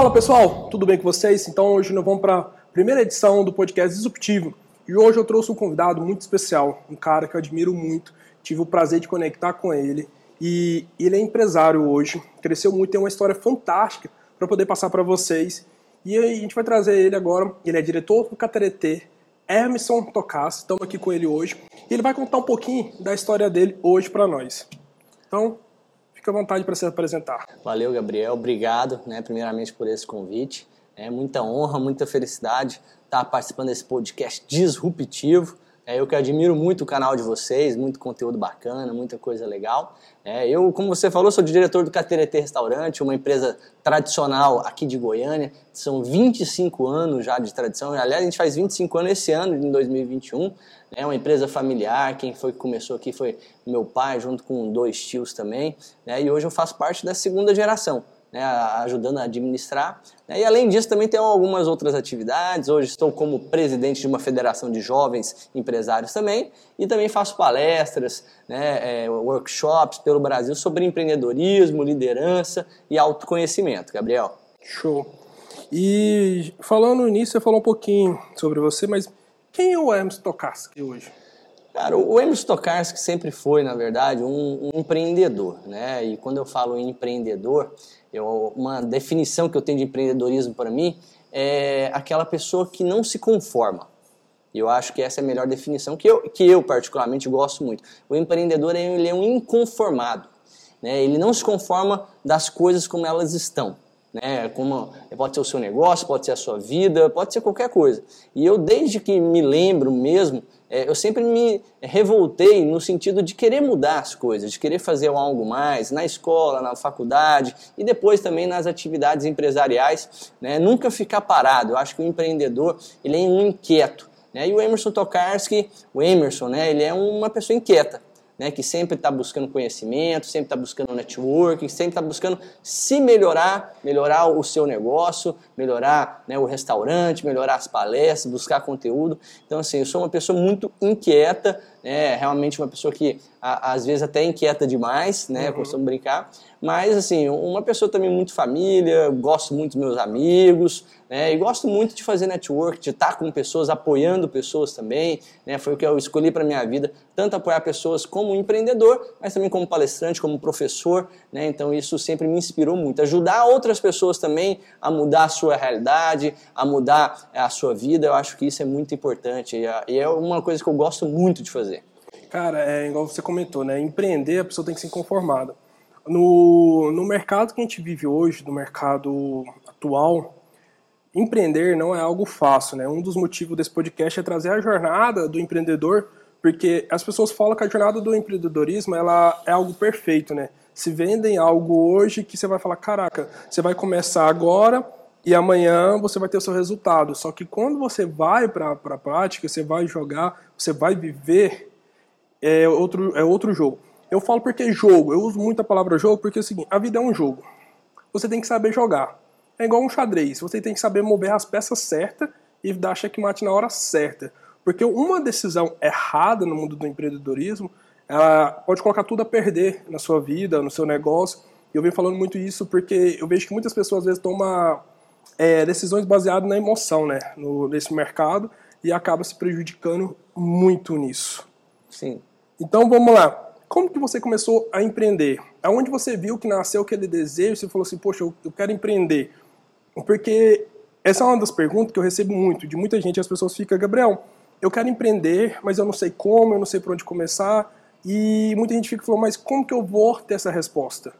Fala pessoal, tudo bem com vocês? Então hoje nós vamos para a primeira edição do podcast Disruptivo. E hoje eu trouxe um convidado muito especial, um cara que eu admiro muito, tive o prazer de conectar com ele. E ele é empresário hoje, cresceu muito, tem uma história fantástica para poder passar para vocês. E a gente vai trazer ele agora, ele é diretor do Cateretê, Emerson Tocas, estamos aqui com ele hoje. E ele vai contar um pouquinho da história dele hoje para nós. Então, Fica à vontade para se apresentar. Valeu, Gabriel. Obrigado, né, primeiramente, por esse convite. É muita honra, muita felicidade estar participando desse podcast disruptivo. É, eu que admiro muito o canal de vocês, muito conteúdo bacana, muita coisa legal. É, eu, como você falou, sou diretor do Cateretê Restaurante, uma empresa tradicional aqui de Goiânia. São 25 anos já de tradição. Aliás, a gente faz 25 anos esse ano, em 2021. É uma empresa familiar. Quem foi que começou aqui foi meu pai, junto com dois tios também. Né, e hoje eu faço parte da segunda geração né, ajudando a administrar. Né, e além disso, também tenho algumas outras atividades. Hoje estou como presidente de uma federação de jovens empresários também, e também faço palestras, né, é, workshops pelo Brasil sobre empreendedorismo, liderança e autoconhecimento. Gabriel. Show. E falando nisso, você falou um pouquinho sobre você, mas quem é o Emerson Tokarski hoje? Cara, o Emerson Tokarski sempre foi, na verdade, um, um empreendedor, né? E quando eu falo em empreendedor, eu, uma definição que eu tenho de empreendedorismo para mim é aquela pessoa que não se conforma. Eu acho que essa é a melhor definição que eu, que eu particularmente gosto muito. O empreendedor ele é um inconformado. Né? Ele não se conforma das coisas como elas estão. Né? Como, pode ser o seu negócio, pode ser a sua vida, pode ser qualquer coisa. E eu, desde que me lembro mesmo, é, eu sempre me revoltei no sentido de querer mudar as coisas, de querer fazer algo mais na escola, na faculdade e depois também nas atividades empresariais, né? nunca ficar parado. Eu acho que o empreendedor ele é um inquieto. Né? E o Emerson Tokarski, o Emerson, né? ele é uma pessoa inquieta né, que sempre está buscando conhecimento, sempre está buscando networking, sempre está buscando se melhorar, melhorar o seu negócio, melhorar né, o restaurante, melhorar as palestras, buscar conteúdo. Então, assim, eu sou uma pessoa muito inquieta, né, realmente uma pessoa que a, às vezes até inquieta demais, né, uhum. costumo brincar, mas assim, uma pessoa também muito família, gosto muito dos meus amigos, né, e gosto muito de fazer network, de estar com pessoas, apoiando pessoas também, né, foi o que eu escolhi para minha vida, tanto apoiar pessoas como empreendedor, mas também como palestrante, como professor, né, então isso sempre me inspirou muito, ajudar outras pessoas também a mudar a sua realidade, a mudar a sua vida, eu acho que isso é muito importante. E é uma coisa que eu gosto muito de fazer. Cara, é igual você comentou, né? Empreender, a pessoa tem que ser conformada. No, no mercado que a gente vive hoje, no mercado atual, empreender não é algo fácil, né? Um dos motivos desse podcast é trazer a jornada do empreendedor, porque as pessoas falam que a jornada do empreendedorismo ela é algo perfeito, né? Se vendem algo hoje que você vai falar, caraca, você vai começar agora e amanhã você vai ter o seu resultado. Só que quando você vai para a prática, você vai jogar, você vai viver, é outro, é outro jogo. Eu falo porque jogo, eu uso muito a palavra jogo porque é o seguinte, a vida é um jogo. Você tem que saber jogar. É igual um xadrez, você tem que saber mover as peças certas e dar checkmate na hora certa. Porque uma decisão errada no mundo do empreendedorismo, ela pode colocar tudo a perder na sua vida, no seu negócio. E eu venho falando muito isso porque eu vejo que muitas pessoas às vezes tomam é, decisões baseadas na emoção, né, no, nesse mercado e acaba se prejudicando muito nisso. Sim. Então vamos lá. Como que você começou a empreender? Aonde você viu que nasceu aquele desejo? Você falou assim, poxa, eu, quero empreender. Porque essa é uma das perguntas que eu recebo muito de muita gente. As pessoas ficam, Gabriel, eu quero empreender, mas eu não sei como, eu não sei por onde começar. E muita gente fica falando, mas como que eu vou ter essa resposta?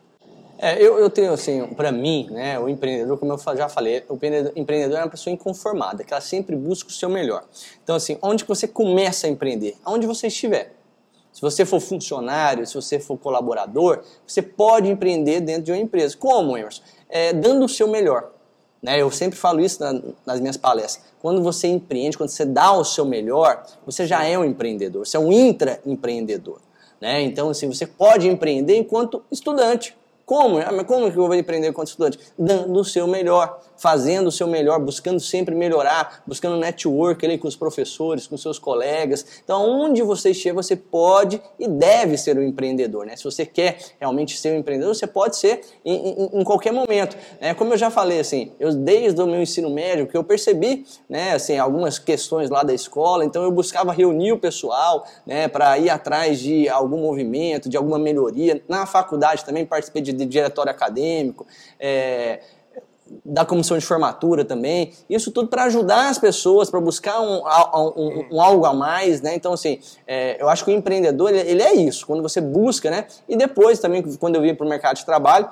É, eu, eu tenho, assim, para mim, né, o empreendedor, como eu já falei, o empreendedor é uma pessoa inconformada, que ela sempre busca o seu melhor. Então, assim, onde que você começa a empreender? Onde você estiver. Se você for funcionário, se você for colaborador, você pode empreender dentro de uma empresa. Como, Emerson? É, dando o seu melhor. Né? Eu sempre falo isso na, nas minhas palestras. Quando você empreende, quando você dá o seu melhor, você já é um empreendedor, você é um intraempreendedor. Né? Então, assim, você pode empreender enquanto estudante Como? Ah, como que eu vou empreender enquanto estudante? Dando o seu melhor, fazendo o seu melhor, buscando sempre melhorar, buscando network ali com os professores, com seus colegas. Então, onde você estiver, você pode e deve ser um empreendedor. Né? Se você quer realmente ser um empreendedor, você pode ser em, em, em qualquer momento. Né? Como eu já falei, assim, eu desde o meu ensino médio, que eu percebi né, assim, algumas questões lá da escola, então eu buscava reunir o pessoal né, para ir atrás de algum movimento, de alguma melhoria. Na faculdade também participei de de diretório acadêmico, é, da comissão de formatura também. Isso tudo para ajudar as pessoas, para buscar um, um, um, algo a mais, né? Então, assim, é, eu acho que o empreendedor, ele, ele, é isso, quando você busca, né? E depois também, quando eu vim para o mercado de trabalho,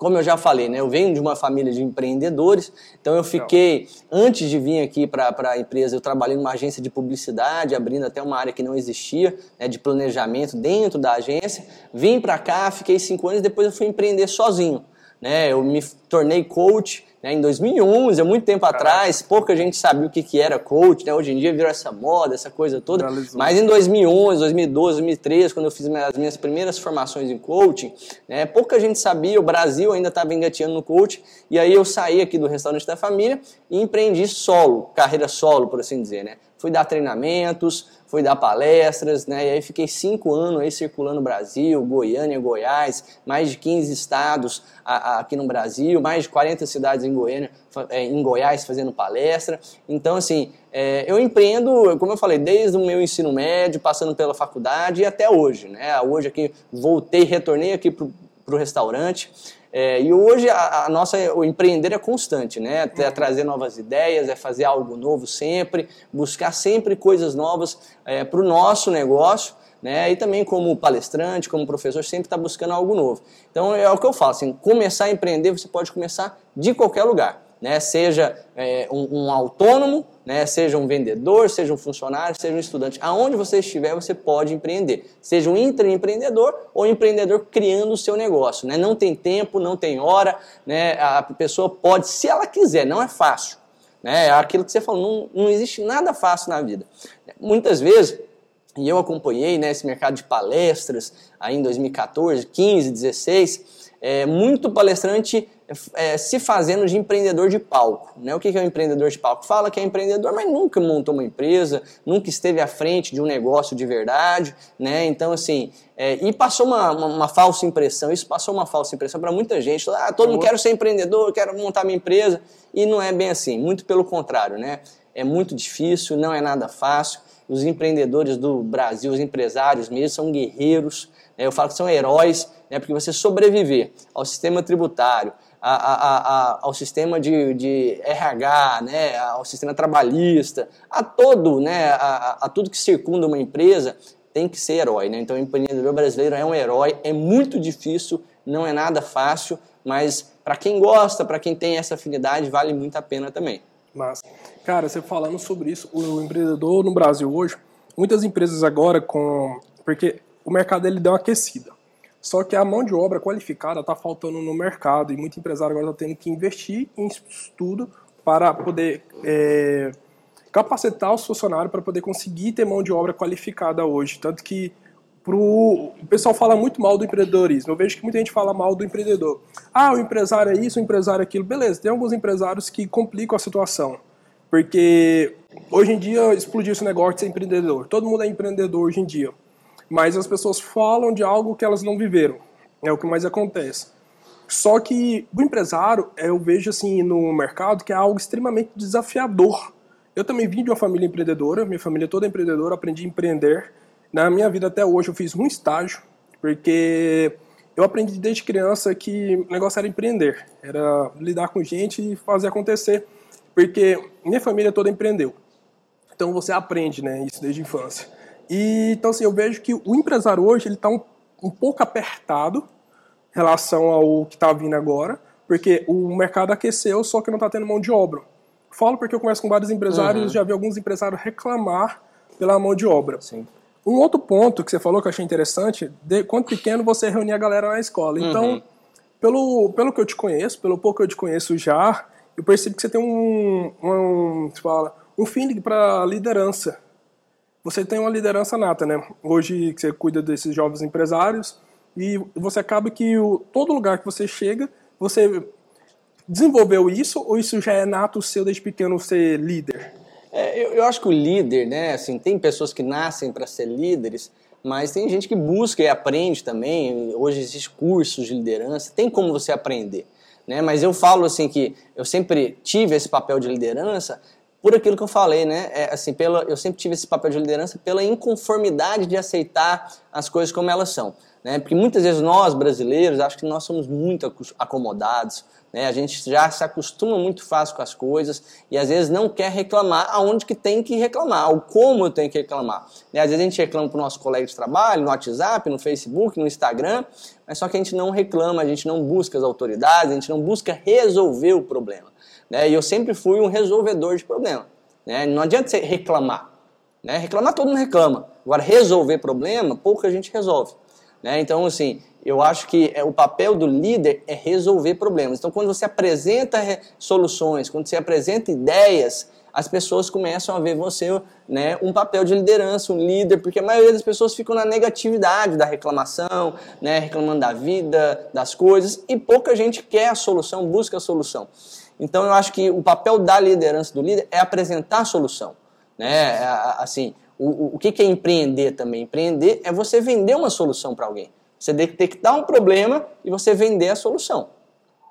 como eu já falei, né, eu venho de uma família de empreendedores, então eu fiquei, antes de vir aqui para a empresa, eu trabalhei numa agência de publicidade, abrindo até uma área que não existia, né, de planejamento dentro da agência. Vim para cá, fiquei cinco anos, depois eu fui empreender sozinho. Né, eu me tornei coach, né, em 2011, há muito tempo Caraca. atrás, pouca gente sabia o que, que era coach, né? hoje em dia virou essa moda, essa coisa toda. Realizou. Mas em 2011, 2012, 2013, quando eu fiz as minhas primeiras formações em coaching, né, pouca gente sabia, o Brasil ainda estava engateando no coaching, e aí eu saí aqui do restaurante da família e empreendi solo, carreira solo, por assim dizer. Né? Fui dar treinamentos, fui dar palestras, né? E aí fiquei cinco anos aí circulando o Brasil, Goiânia, Goiás, mais de 15 estados aqui no Brasil, mais de 40 cidades em Goiânia, é, em Goiás fazendo palestra. Então, assim, é, eu empreendo, como eu falei, desde o meu ensino médio, passando pela faculdade e até hoje, né? Hoje aqui voltei, retornei aqui para o restaurante. É, e hoje a, a, nossa, o empreender é constante, né? É trazer novas ideias, é fazer algo novo sempre, buscar sempre coisas novas é, para o nosso negócio, né? E também como palestrante, como professor, sempre está buscando algo novo. Então é o que eu falo, assim, começar a empreender você pode começar de qualquer lugar né, seja é, um, um, autônomo, né, seja um vendedor, seja um funcionário, seja um estudante. Aonde você estiver, você pode empreender. Seja um intraempreendedor ou empreendedor criando o seu negócio. Né? Não tem tempo, não tem hora, né? a pessoa pode, se ela quiser, não é fácil. Né? É aquilo que você falou, não, não existe nada fácil na vida. Muitas vezes, e eu acompanhei né, esse mercado de palestras aí em 2014, 15, 16, é, muito palestrante é, se fazendo de empreendedor de palco. Né? O que é um empreendedor de palco? Fala que é empreendedor, mas nunca montou uma empresa, nunca esteve à frente de um negócio de verdade. Né? Então, assim, é, e passou uma, uma, uma, falsa impressão, isso passou uma falsa impressão para muita gente. Ah, todo mundo quer ser empreendedor, quero montar minha empresa. E não é bem assim, muito pelo contrário. Né? É muito difícil, não é nada fácil. Os empreendedores do Brasil, os empresários mesmo, são guerreiros. Né? Eu falo que são heróis, né? porque você sobreviver ao sistema tributário, a, a, a, ao sistema de, de RH, né, ao sistema trabalhista, a todo, né, a, tudo que circunda uma empresa, tem que ser herói. Né? Então, o empreendedor brasileiro é um herói, é muito difícil, não é nada fácil, mas para quem gosta, para quem tem essa afinidade, vale muito a pena também. Mas, cara, você falando sobre isso, o empreendedor no Brasil hoje, muitas empresas agora com. Porque o mercado ele deu uma aquecida. Só que a mão de obra qualificada está faltando no mercado e muito empresário agora está tendo que investir em estudo para poder é, capacitar os funcionários para poder conseguir ter mão de obra qualificada hoje. Tanto que pro, o pessoal fala muito mal do empreendedorismo. Eu vejo que muita gente fala mal do empreendedor. Ah, o empresário é isso, o empresário é aquilo. Beleza, tem alguns empresários que complicam a situação. Porque hoje em dia explodiu esse negócio de ser empreendedor. Todo mundo é empreendedor hoje em dia mas as pessoas falam de algo que elas não viveram. É o que mais acontece. Só que o empresário, eu vejo assim no mercado que é algo extremamente desafiador. Eu também vim de uma família empreendedora, minha família toda é empreendedora, aprendi a empreender. Na minha vida até hoje eu fiz um estágio, porque eu aprendi desde criança que o negócio era empreender, era lidar com gente e fazer acontecer, porque minha família toda empreendeu. Então você aprende, né, isso desde a infância. E, então, assim, eu vejo que o empresário hoje ele está um, um pouco apertado em relação ao que está vindo agora, porque o mercado aqueceu, só que não está tendo mão de obra. Falo porque eu converso com vários empresários, uhum. já vi alguns empresários reclamar pela mão de obra. Sim. Um outro ponto que você falou que eu achei interessante, de quanto pequeno você reunir a galera na escola. Então, uhum. pelo, pelo que eu te conheço, pelo pouco que eu te conheço já, eu percebo que você tem um, um, um, fala, um feeling para liderança você tem uma liderança nata, né? Hoje você cuida desses jovens empresários, e você acaba que o, todo lugar que você chega, você desenvolveu isso ou isso já é nato seu desde pequeno ser líder? É, eu, eu, acho que o líder, né, assim, tem pessoas que nascem para ser líderes, mas tem gente que busca e aprende também. Hoje existem cursos de liderança, tem como você aprender. Né? Mas eu falo assim que eu sempre tive esse papel de liderança por aquilo que eu falei, né? É, assim, pela, eu sempre tive esse papel de liderança pela inconformidade de aceitar as coisas como elas são. Né? Porque muitas vezes nós, brasileiros, acho que nós somos muito acomodados, né? A gente já se acostuma muito fácil com as coisas e às vezes não quer reclamar aonde que tem que reclamar, ou como eu tenho que reclamar. Né? Às vezes a gente reclama para o nosso colega de trabalho, no WhatsApp, no Facebook, no Instagram, mas só que a gente não reclama, a gente não busca as autoridades, a gente não busca resolver o problema. Né? E eu sempre fui um resolvedor de problema. Né? Não adianta você reclamar. Né? Reclamar todo mundo reclama. Agora, resolver problema, pouca gente resolve. Né? Então, assim, eu acho que é, o papel do líder é resolver problemas. Então, quando você apresenta soluções, quando você apresenta ideias, as pessoas começam a ver você né, um papel de liderança, um líder, porque a maioria das pessoas ficam na negatividade da reclamação, né, reclamando da vida, das coisas, e pouca gente quer a solução, busca a solução. Então, eu acho que o papel da liderança do líder é apresentar a solução. Né? É, assim, o, o que é empreender também? Empreender é você vender uma solução para alguém. Você detectar um problema e você vender a solução.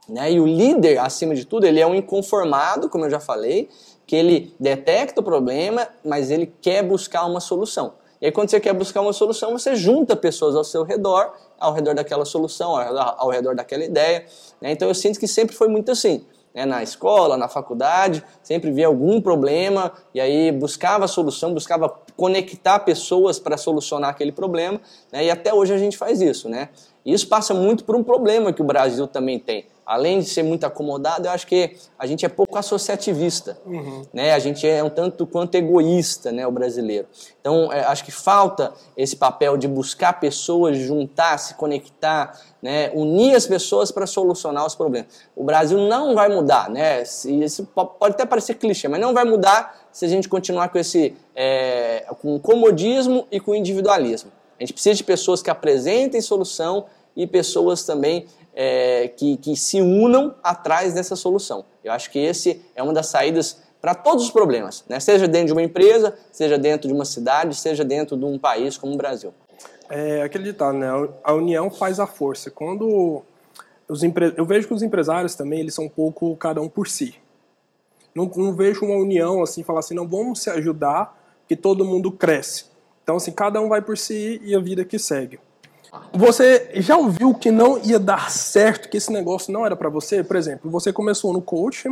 Né? E o líder, acima de tudo, ele é um inconformado, como eu já falei, que ele detecta o problema, mas ele quer buscar uma solução. E aí, quando você quer buscar uma solução, você junta pessoas ao seu redor, ao redor daquela solução, ao redor, ao redor daquela ideia. Né? Então, eu sinto que sempre foi muito assim né, na escola, na faculdade, sempre via algum problema e aí buscava solução, buscava conectar pessoas para solucionar aquele problema, né, e até hoje a gente faz isso, né? Isso passa muito por um problema que o Brasil também tem. Além de ser muito acomodado, eu acho que a gente é pouco associativista, uhum. né? A gente é um tanto quanto egoísta, né, o brasileiro. Então, é, acho que falta esse papel de buscar pessoas, juntar, se conectar, né, unir as pessoas para solucionar os problemas. O Brasil não vai mudar, né? Isso pode até parecer clichê, mas não vai mudar se a gente continuar com esse é, com comodismo e com individualismo. A gente precisa de pessoas que apresentem solução e pessoas também é, que, que se unam atrás dessa solução. Eu acho que esse é uma das saídas para todos os problemas, né? seja dentro de uma empresa, seja dentro de uma cidade, seja dentro de um país como o Brasil. É aquele ditado, né? A união faz a força. Quando os empre... eu vejo que os empresários também eles são um pouco cada um por si. Não, não vejo uma união assim, falar assim, não vamos se ajudar, que todo mundo cresce. Então assim, cada um vai por si e a vida que segue. Você já ouviu que não ia dar certo, que esse negócio não era para você? Por exemplo, você começou no coach,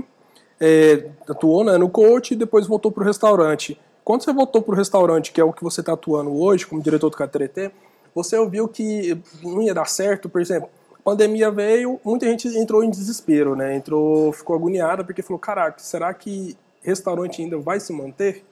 é, atuou né, no coach e depois voltou para o restaurante. Quando você voltou para o restaurante, que é o que você está atuando hoje como diretor do KTRT, você ouviu que não ia dar certo, por exemplo, pandemia veio, muita gente entrou em desespero, né? Entrou, ficou agoniada porque falou, caraca, será que restaurante ainda vai se manter?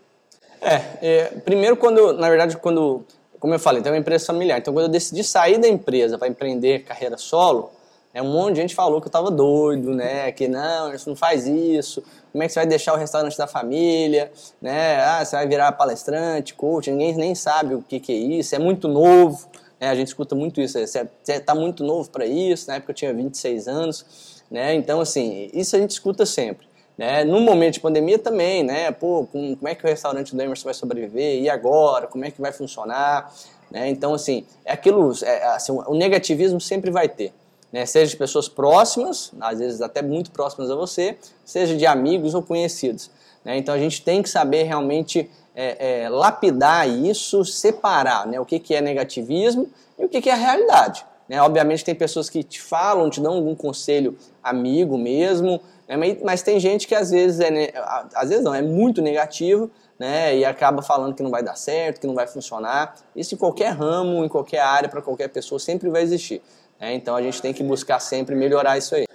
É, é, primeiro quando, na verdade, quando, como eu falei, tem uma empresa familiar, então quando eu decidi sair da empresa para empreender carreira solo, é, um monte de gente falou que eu estava doido, né? Que não, isso não faz isso. Como é que você vai deixar o restaurante da família? Né? Ah, você vai virar palestrante, coach. Ninguém nem sabe o que, que é isso. É muito novo. Né? A gente escuta muito isso. Você está muito novo para isso. Na época eu tinha 26 anos. Né? Então, assim, isso a gente escuta sempre. Né? No momento de pandemia também, né? Pô, como é que o restaurante do Emerson vai sobreviver? E agora? Como é que vai funcionar? Né? Então, assim, é aquilo, é, assim, o negativismo sempre vai ter né? seja de pessoas próximas, às vezes até muito próximas a você, seja de amigos ou conhecidos. Né? Então a gente tem que saber realmente é, é, lapidar isso, separar né? o que, que é negativismo e o que, que é realidade. Né? Obviamente tem pessoas que te falam, te dão algum conselho amigo mesmo, né? mas, mas, tem gente que às vezes é, às vezes não, é muito negativo, né? E acaba falando que não vai dar certo, que não vai funcionar. Isso em qualquer ramo, em qualquer área, para qualquer pessoa sempre vai existir. É, então a gente tem que buscar sempre melhorar isso aí.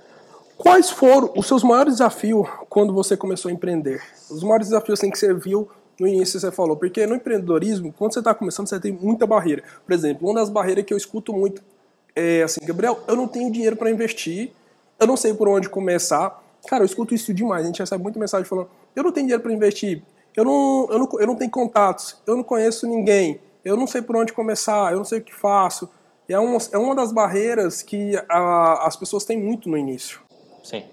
Quais foram os seus maiores desafios quando você começou a empreender? Os maiores desafios assim, que você viu no início você falou, porque no empreendedorismo, quando você está começando, você tem muita barreira. Por exemplo, uma das barreiras que eu escuto muito é assim, Gabriel, eu não tenho dinheiro para investir, eu não sei por onde começar. Cara, eu escuto isso demais, a gente recebe muita mensagem falando, eu não tenho dinheiro para investir, eu não, eu, não, eu não tenho contatos, eu não conheço ninguém, eu não sei por onde começar, eu não sei o que faço. É uma, é uma das barreiras que a, as pessoas têm muito no início. Sim.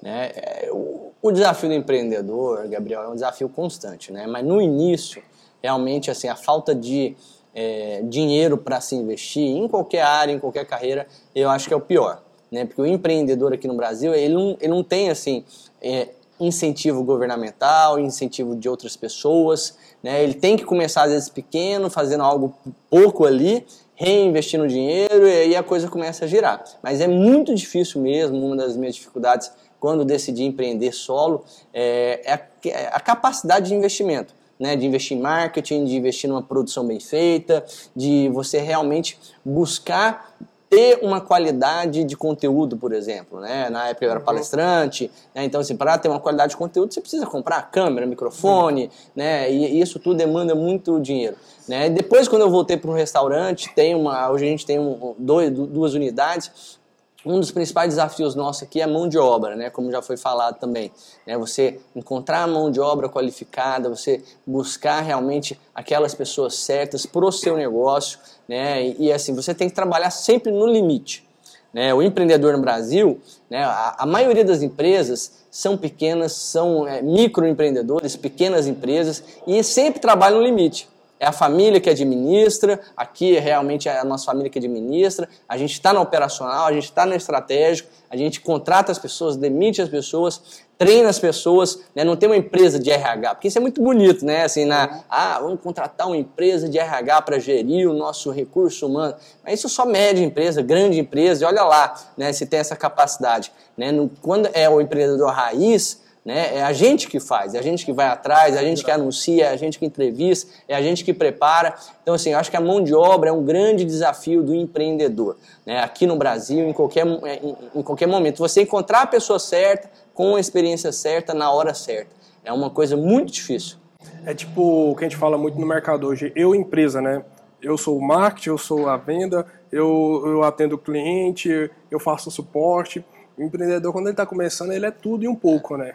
Né? É, o, o desafio do empreendedor, Gabriel, é um desafio constante, né? mas no início, realmente, assim, a falta de é, dinheiro para se investir em qualquer área, em qualquer carreira, eu acho que é o pior. Né? Porque o empreendedor aqui no Brasil, ele não, ele não tem assim, é, incentivo governamental, incentivo de outras pessoas. Né? Ele tem que começar, às vezes, pequeno, fazendo algo pouco ali, reinvestindo dinheiro e aí a coisa começa a girar. Mas é muito difícil mesmo, uma das minhas dificuldades quando decidi empreender solo é, é, é a capacidade de investimento. Né, de investir em marketing, de investir numa produção bem feita, de você realmente buscar ter uma qualidade de conteúdo, por exemplo, né? Na época eu era uhum. palestrante, né? então assim, para ter uma qualidade de conteúdo você precisa comprar câmera, microfone, né? E, isso tudo demanda muito dinheiro, né? Depois quando eu voltei para o restaurante, tem uma, hoje a gente tem um, dois, duas unidades, um dos principais desafios nossos aqui é a mão de obra, né? Como já foi falado também, né? Você encontrar a mão de obra qualificada, você buscar realmente aquelas pessoas certas para o seu negócio, né? E, e, assim você tem que trabalhar sempre no limite, né? O empreendedor no Brasil, né? A, a maioria das empresas são pequenas, são é, microempreendedores, pequenas empresas e sempre trabalham no limite é a família que administra, aqui realmente é a nossa família que administra, a gente está no operacional, a gente está no estratégico, a gente contrata as pessoas, demite as pessoas, treina as pessoas, né? não tem uma empresa de RH, porque isso é muito bonito, né? Assim, na, ah, vamos contratar uma empresa de RH para gerir o nosso recurso humano. Mas isso só média empresa, grande empresa, e olha lá né, se tem essa capacidade. Né? No, quando é o empreendedor raiz, né? É a gente que faz, é a gente que vai atrás, é a gente que anuncia, é a gente que entrevista, é a gente que prepara. Então, assim, eu acho que a mão de obra é um grande desafio do empreendedor. Né? Aqui no Brasil, em qualquer, em, em qualquer momento. Você encontrar a pessoa certa, com a experiência certa, na hora certa. É uma coisa muito difícil. É tipo o que a gente fala muito no mercado hoje. Eu, empresa, né? Eu sou o marketing, eu sou a venda, eu, eu atendo o cliente, eu faço o suporte. O empreendedor, quando ele está começando, ele é tudo e um pouco, né?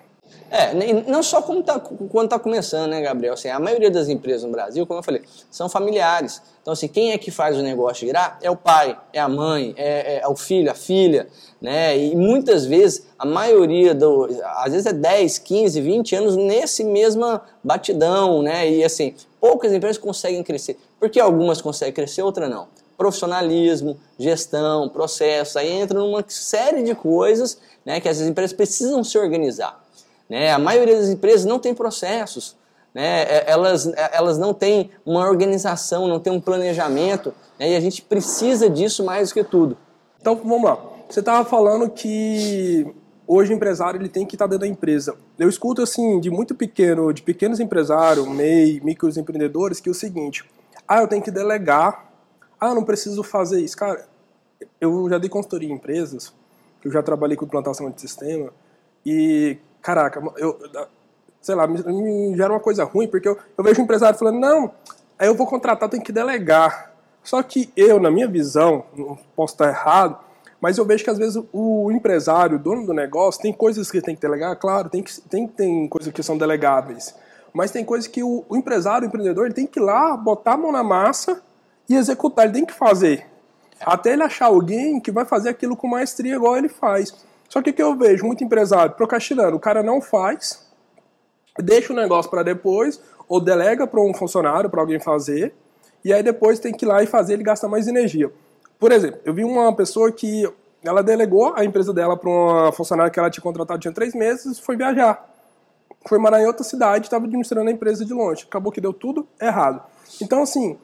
É, não só como tá, quando está começando, né, Gabriel? Assim, a maioria das empresas no Brasil, como eu falei, são familiares. Então, assim, quem é que faz o negócio girar? É o pai, é a mãe, é, é, é o filho, a filha, né? E muitas vezes, a maioria, do, às vezes é 10, 15, 20 anos nesse mesma batidão, né? E, assim, poucas empresas conseguem crescer. Porque algumas conseguem crescer, outras não. Profissionalismo, gestão, processo, aí entra numa série de coisas né, que essas empresas precisam se organizar. Né? A maioria das empresas não tem processos, né? É, elas, é, elas não têm uma organização, não tem um planejamento, né? e a gente precisa disso mais do que tudo. Então vamos lá. Você estava falando que hoje o empresário ele tem que estar dentro da empresa. Eu escuto assim de muito pequeno, de pequenos empresários, MEI, micros empreendedores, que é o seguinte: ah, eu tenho que delegar, ah, eu não preciso fazer isso. Cara, eu já dei consultoria em empresas, eu já trabalhei com implantação de sistema, e caraca, eu, sei lá, me, me gera uma coisa ruim, porque eu, eu vejo um empresário falando, não, aí eu vou contratar, tenho que delegar. Só que eu, na minha visão, posso estar errado, mas eu vejo que às vezes o empresário, o dono do negócio, tem coisas que tem que delegar, claro, tem, que, tem, tem coisas que são delegáveis. Mas tem coisas que o, o empresário, o empreendedor, ele tem que ir lá, botar a mão na massa e executar, ele tem que fazer. Até ele achar alguém que vai fazer aquilo com maestria igual ele faz. Só que o que eu vejo muito empresário procrastinando, o cara não faz, deixa o negócio para depois, ou delega para um funcionário, para alguém fazer, e aí depois tem que ir lá e fazer, ele gasta mais energia. Por exemplo, eu vi uma pessoa que ela delegou a empresa dela para uma funcionária que ela tinha contratado tinha três meses, foi viajar. Foi morar em outra cidade, estava administrando a empresa de longe. Acabou que deu tudo errado. Então, assim,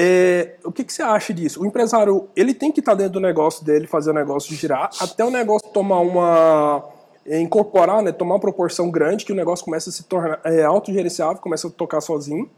é, o que, que, você acha disso? O empresário ele tem que estar tá dentro do negócio dele, fazer o negócio girar, até o negócio tomar uma. É, incorporar, né, tomar uma proporção grande, que o negócio começa a se tornar é, autogerenciável, começa a tocar sozinho.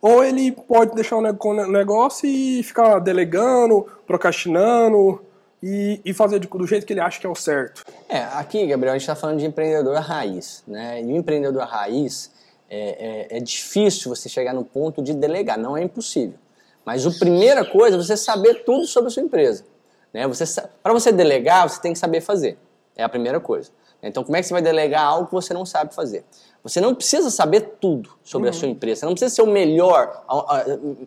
Ou ele pode deixar o negócio e ficar delegando, procrastinando e, e fazer do jeito que ele acha que é o certo. É, aqui, Gabriel, a gente está falando de empreendedor raiz. Né? E o empreendedor raiz é, é, é difícil você chegar no ponto de delegar, não é impossível. Mas a primeira coisa é você saber tudo sobre a sua empresa. Né? Você, Para você delegar, você tem que saber fazer. É a primeira coisa. Então, como é que você vai delegar algo que você não sabe fazer? Você não precisa saber tudo sobre uhum. a sua empresa. Você não precisa ser o melhor,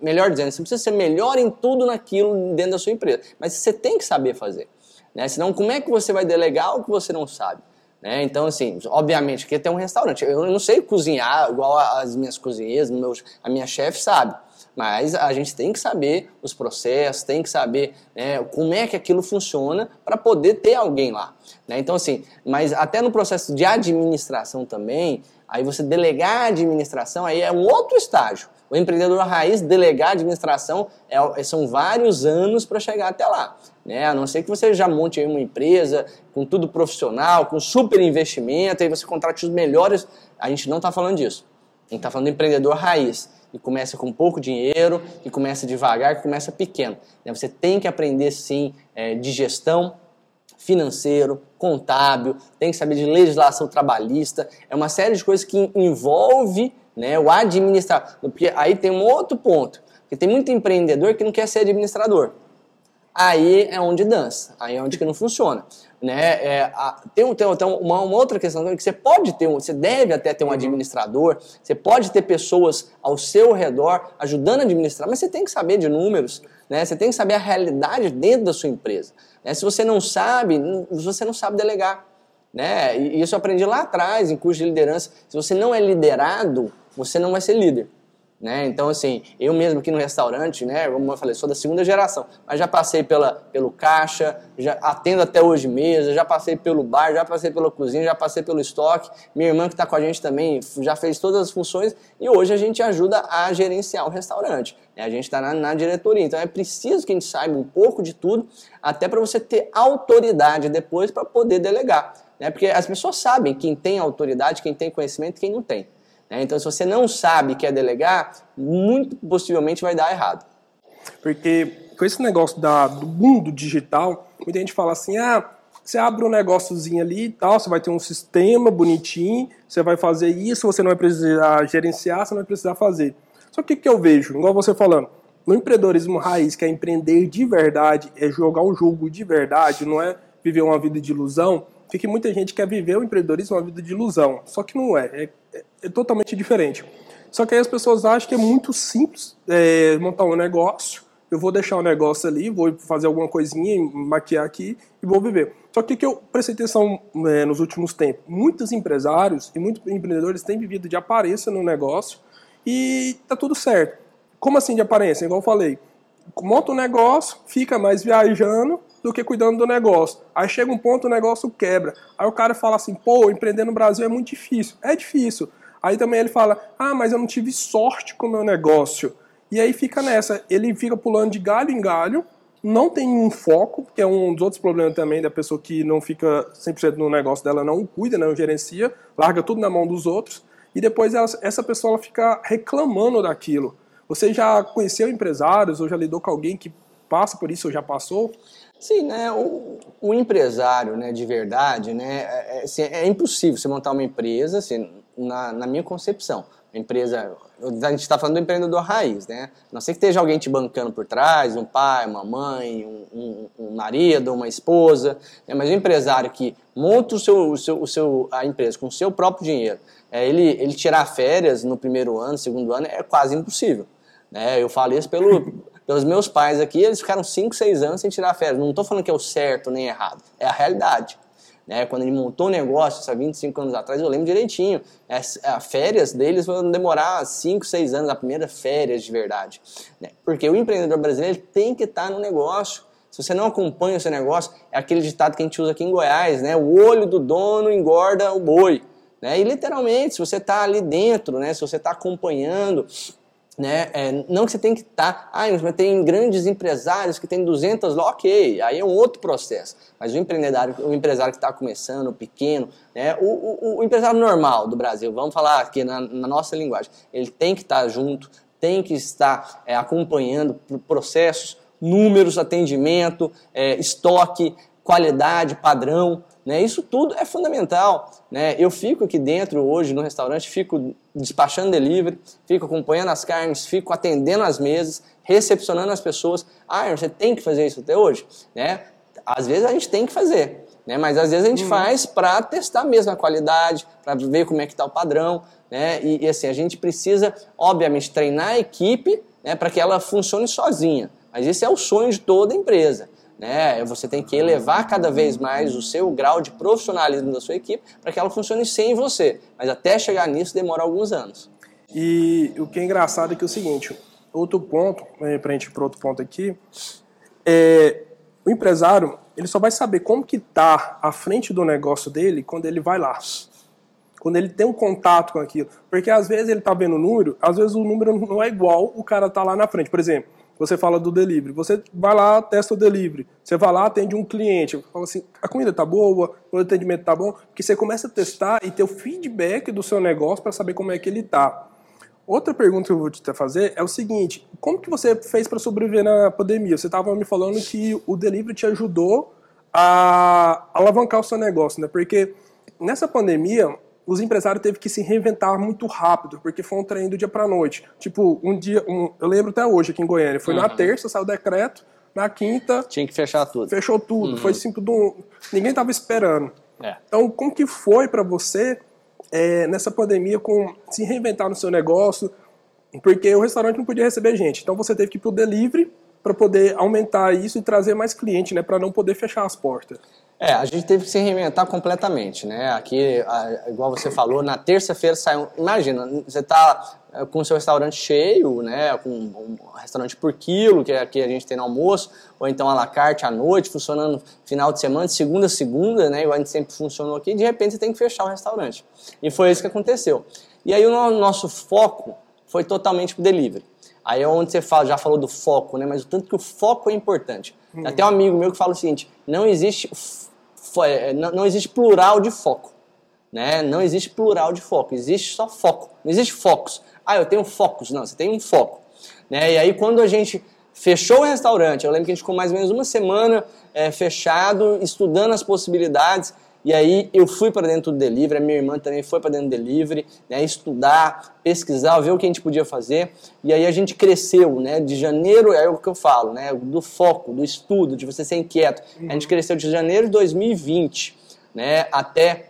melhor dizendo, você precisa ser melhor em tudo naquilo dentro da sua empresa. Mas você tem que saber fazer. Né? Senão, como é que você vai delegar o que você não sabe? Né? Então, assim, obviamente, aqui tem um restaurante. Eu não sei cozinhar igual as minhas cozinheiras, meus, a minha chefe sabe. Mas a gente tem que saber os processos, tem que saber né, como é que aquilo funciona para poder ter alguém lá. Né? Então, assim, mas até no processo de administração também, aí você delegar a administração, aí é um outro estágio. O empreendedor raiz, delegar a administração, é, são vários anos para chegar até lá. Né? A não ser que você já monte uma empresa com tudo profissional, com super investimento, aí você contrate os melhores. A gente não está falando disso. A gente está falando do empreendedor raiz que começa com pouco dinheiro, que começa devagar, que começa pequeno. Né? Você tem que aprender sim é, de gestão financeiro, contábil, tem que saber de legislação trabalhista, é uma série de coisas que envolve né, o administrador. Porque aí tem um outro ponto, porque tem muito empreendedor que não quer ser administrador. Aí é onde dança, aí é onde que não funciona né? É, a, tem, tem, tem uma, uma, outra questão que você pode ter, um, você deve até ter um uhum. administrador, você pode ter pessoas ao seu redor ajudando a administrar, mas você tem que saber de números, né? Você tem que saber a realidade dentro da sua empresa. Né? Se você não sabe, você não sabe delegar, né? E isso eu aprendi lá atrás em curso de liderança. Se você não é liderado, você não vai ser líder. Né? Então, assim, eu mesmo aqui no restaurante, né, como eu falei, sou da segunda geração, mas já passei pela, pelo caixa, já atendo até hoje mesa, já passei pelo bar, já passei pela cozinha, já passei pelo estoque. Minha irmã que está com a gente também já fez todas as funções e hoje a gente ajuda a gerenciar o restaurante. Né? A gente está na, na diretoria, então é preciso que a gente saiba um pouco de tudo, até para você ter autoridade depois para poder delegar. Né? Porque as pessoas sabem quem tem autoridade, quem tem conhecimento quem não tem. Né? Então, se você não sabe que é delegar, muito possivelmente vai dar errado. Porque com esse negócio da, do mundo digital, muita gente fala assim, ah, você abre um negóciozinho ali e tal, você vai ter um sistema bonitinho, você vai fazer isso, você não vai precisar gerenciar, você não vai precisar fazer. Só que o que eu vejo, igual você falando, no empreendedorismo raiz, que é empreender de verdade, é jogar um jogo de verdade, não é viver uma vida de ilusão, que muita gente quer viver o empreendedorismo uma vida de ilusão. Só que não é. É, é, totalmente diferente. Só que aí as pessoas acham que é muito simples é, montar um negócio. Eu vou deixar o um negócio ali, vou fazer alguma coisinha, maquiar aqui e vou viver. Só que que eu prestei atenção é, nos últimos tempos? Muitos empresários e muitos empreendedores têm vivido de aparência no negócio e tá tudo certo. Como assim de aparência? Igual eu falei, monta um negócio, fica mais viajando do que cuidando do negócio. Aí chega um ponto o negócio quebra. Aí o cara fala assim, pô, empreender no Brasil é muito difícil. É difícil. Aí também ele fala, ah, mas eu não tive sorte com o meu negócio. E aí fica nessa, ele fica pulando de galho em galho, não tem um foco, que é um dos outros problemas também da pessoa que não fica 100% no negócio dela, não cuida, não gerencia, larga tudo na mão dos outros, e depois ela, essa pessoa ela fica reclamando daquilo. Você já conheceu empresários ou já lidou com alguém que passa por isso ou já passou? Sim, né? O, o, empresário, né, de verdade, né, é, é, assim, é, impossível você montar uma empresa, assim, na, na minha concepção. Uma empresa, a gente está falando do empreendedor raiz, né? Não sei que esteja alguém te bancando por trás, um pai, uma mãe, um, um, um marido, uma esposa, né? mas o empresário que monta o seu, o seu, o seu, a empresa com o seu próprio dinheiro, é, ele, ele tirar férias no primeiro ano, segundo ano, é quase impossível. Né? Eu falo isso pelo, pelos meus pais aqui, eles ficaram 5, 6 anos sem tirar férias. Não estou falando que é o certo nem errado, é a realidade. Né? Quando ele montou o negócio, há 25 anos atrás, eu lembro direitinho. As, as férias deles vão demorar 5, 6 anos, a primeira férias de verdade. Né? Porque o empreendedor brasileiro tem que estar no negócio. Se você não acompanha o seu negócio, é aquele ditado que a gente usa aqui em Goiás, né? O olho do dono engorda o boi. Né? E literalmente, se você está ali dentro, né? se você está acompanhando, né? É, não que você tem que estar, tá, ah, mas tem grandes empresários que têm 200 lá, ok, aí é um outro processo. Mas o empresário, o empresário que está começando, pequeno, né? O, o, o, empresário normal do Brasil, vamos falar aqui na, na nossa linguagem, ele tem que estar tá junto, tem que estar é, acompanhando processos, números, atendimento, é, estoque, qualidade, padrão, né? Isso tudo é fundamental. Né? Eu fico aqui dentro hoje no restaurante, fico despachando delivery, fico acompanhando as carnes, fico atendendo as mesas, recepcionando as pessoas. Ah, você tem que fazer isso até hoje? Né? Às vezes a gente tem que fazer. Né? Mas às vezes a gente uhum. faz para testar mesmo a qualidade, para ver como é que está o padrão. Né? E, e, assim, a gente precisa, obviamente, treinar a equipe né, para que ela funcione sozinha. Mas esse é o sonho de toda empresa. Né? Você tem que elevar cada vez mais o seu grau de profissionalismo da sua equipe para que ela funcione sem você. Mas até chegar nisso demora alguns anos. E o que é engraçado é que é o seguinte, outro ponto, né, para a gente ir para outro ponto aqui, é, o empresário ele só vai saber como que está à frente do negócio dele quando ele vai lá. Quando ele tem um contato com aquilo. Porque às vezes ele está vendo o número, às vezes o número não é igual o cara tá lá na frente. Por exemplo, você fala do delivery. Você vai lá, testa o delivery. Você vai lá, atende um cliente. Fala assim, a comida tá boa, o atendimento tá bom. Porque você começa a testar e ter o feedback do seu negócio para saber como é que ele tá. Outra pergunta que eu vou te fazer é o seguinte: como que você fez para sobreviver na pandemia? Você estava me falando que o delivery te ajudou a alavancar o seu negócio, né? Porque nessa pandemia os empresários teve que se reinventar muito rápido, porque foi um trem do dia para noite. Tipo, um dia, um, eu lembro até hoje aqui em Goiânia, foi uhum. na terça, saiu o decreto, na quinta. Tinha que fechar tudo. Fechou tudo. Uhum. Foi simples do. Ninguém tava esperando. É. Então, como que foi para você é, nessa pandemia com se reinventar no seu negócio? Porque o restaurante não podia receber gente. Então você teve que ir pro delivery para poder aumentar isso e trazer mais cliente, né? Para não poder fechar as portas. É, a gente teve que se reinventar completamente, né? Aqui, igual você falou, na terça-feira saiu. Imagina, você está é, com o seu restaurante cheio, né? Com um restaurante por quilo, que é aqui a gente tem no almoço, ou então a la carte à noite, funcionando final de semana, segunda a segunda, né? Igual a gente sempre funcionou aqui, de repente você tem que fechar o restaurante. E foi isso que aconteceu. E aí o nosso foco foi totalmente pro delivery. Aí é onde você fala, já falou do foco, né? Mas o tanto que o foco é importante. Hum. Até um amigo meu que fala o seguinte: não existe é, não existe plural de foco. Né? Não existe plural de foco, existe só foco. Não existe focos. Ah, eu tenho focos. Não, você tem um foco. Né? E aí quando a gente fechou o restaurante, eu lembro que a gente ficou mais ou menos uma semana é, fechado, estudando as possibilidades. E aí eu fui para dentro do delivery, a minha irmã também foi para dentro do delivery, né, estudar, pesquisar, ver o que a gente podia fazer. E aí a gente cresceu, né, de janeiro, é o que eu falo, né, do foco, do estudo, de você ser inquieto. A gente cresceu de janeiro de 2020, né, até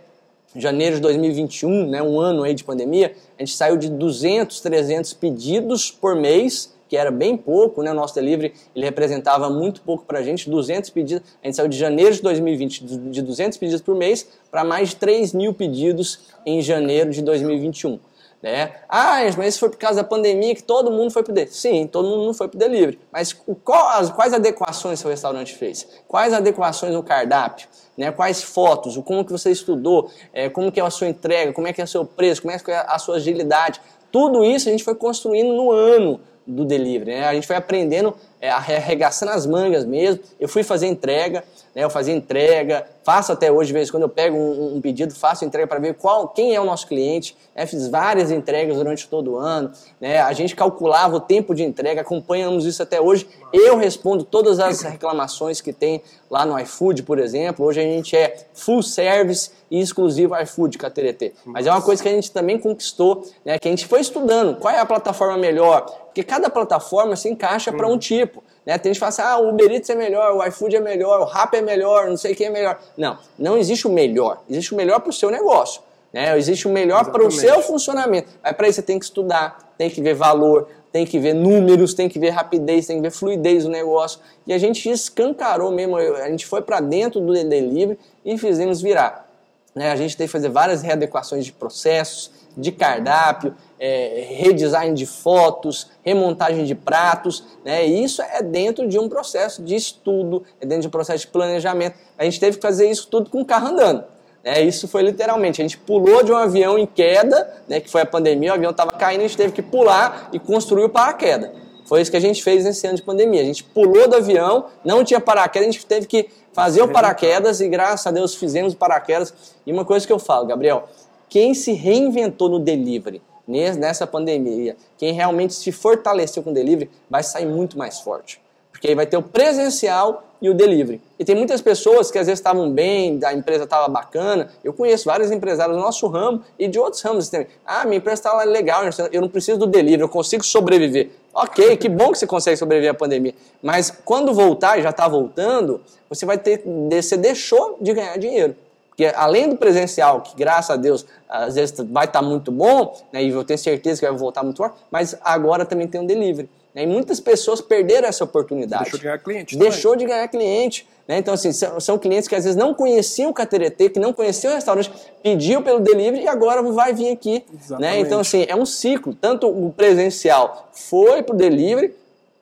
janeiro de 2021, né, um ano aí de pandemia, a gente saiu de 200, 300 pedidos por mês que era bem pouco, né? O nosso delivery ele representava muito pouco para a gente, 200 pedidos. A gente saiu de janeiro de 2020 de 200 pedidos por mês para mais de 3 mil pedidos em janeiro de 2021. Né? Ah, mas isso foi por causa da pandemia que todo mundo foi para o delivery. Sim, todo mundo não foi para o delivery. Mas quais, quais adequações seu restaurante fez? Quais adequações no cardápio? Né? Quais fotos? Como que você estudou? É, como que é a sua entrega? Como é que é o seu preço? Como é que é a sua agilidade? Tudo isso a gente foi construindo no ano, do delivery. Né? A gente foi aprendendo, é, arregaçando as mangas mesmo. Eu fui fazer entrega, né? eu fazia entrega, faço até hoje, de vez em quando eu pego um, um pedido, faço entrega para ver qual, quem é o nosso cliente. Né? Fiz várias entregas durante todo o ano. Né? A gente calculava o tempo de entrega, acompanhamos isso até hoje. Eu respondo todas as reclamações que tem lá no iFood, por exemplo. Hoje a gente é full service e exclusivo iFood com a TRT. Mas é uma coisa que a gente também conquistou, né? que a gente foi estudando. Qual é a plataforma melhor? Porque cada plataforma se encaixa para um uhum. Tipo. Né? Tem gente que fala assim, ah, o Uber Eats é melhor, o iFood é melhor, o Rap é melhor, não sei quem é melhor. Não, não existe o melhor. Existe o melhor para o seu negócio. Né? Existe o melhor para o seu funcionamento. Mas para isso você tem que estudar, tem que ver valor, tem que ver números, tem que ver rapidez, tem que ver fluidez do negócio. E a gente escancarou mesmo, a gente foi para dentro do delivery e fizemos virar. Né? A gente tem que fazer várias readequações de processos, de cardápio, é, redesign de fotos, remontagem de pratos, né? Isso é dentro de um processo de estudo, é dentro de um processo de planejamento. A gente teve que fazer isso tudo com o carro andando. Né? Isso foi literalmente, a gente pulou de um avião em queda, né, que foi a pandemia, o avião estava caindo, a gente teve que pular e construir o paraquedas. Foi isso que a gente fez nesse ano de pandemia. A gente pulou do avião, não tinha paraquedas, a gente teve que fazer o paraquedas e graças a Deus fizemos o paraquedas. E uma coisa que eu falo, Gabriel, quem se reinventou no delivery nessa pandemia, quem realmente se fortaleceu com o delivery, vai sair muito mais forte. Porque aí vai ter o presencial e o delivery. E tem muitas pessoas que às vezes estavam bem, a empresa estava bacana. Eu conheço vários empresários do nosso ramo e de outros ramos também. Ah, minha empresa está legal, eu não preciso do delivery, eu consigo sobreviver. Ok, que bom que você consegue sobreviver à pandemia. Mas quando voltar, e já está voltando, você vai ter. Você deixou de ganhar dinheiro. Porque além do presencial, que graças a Deus às vezes vai estar tá muito bom, né, e eu tenho certeza que vai voltar muito forte, mas agora também tem um delivery. Né, e muitas pessoas perderam essa oportunidade. Deixou de ganhar cliente. Deixou também. de ganhar cliente. Né? Então, assim, são, são, clientes que às vezes não conheciam o Cateretê, que não conheciam o restaurante, pediu pelo delivery e agora vai vir aqui. Né? Então, assim, é um ciclo. Tanto o presencial foi para o delivery,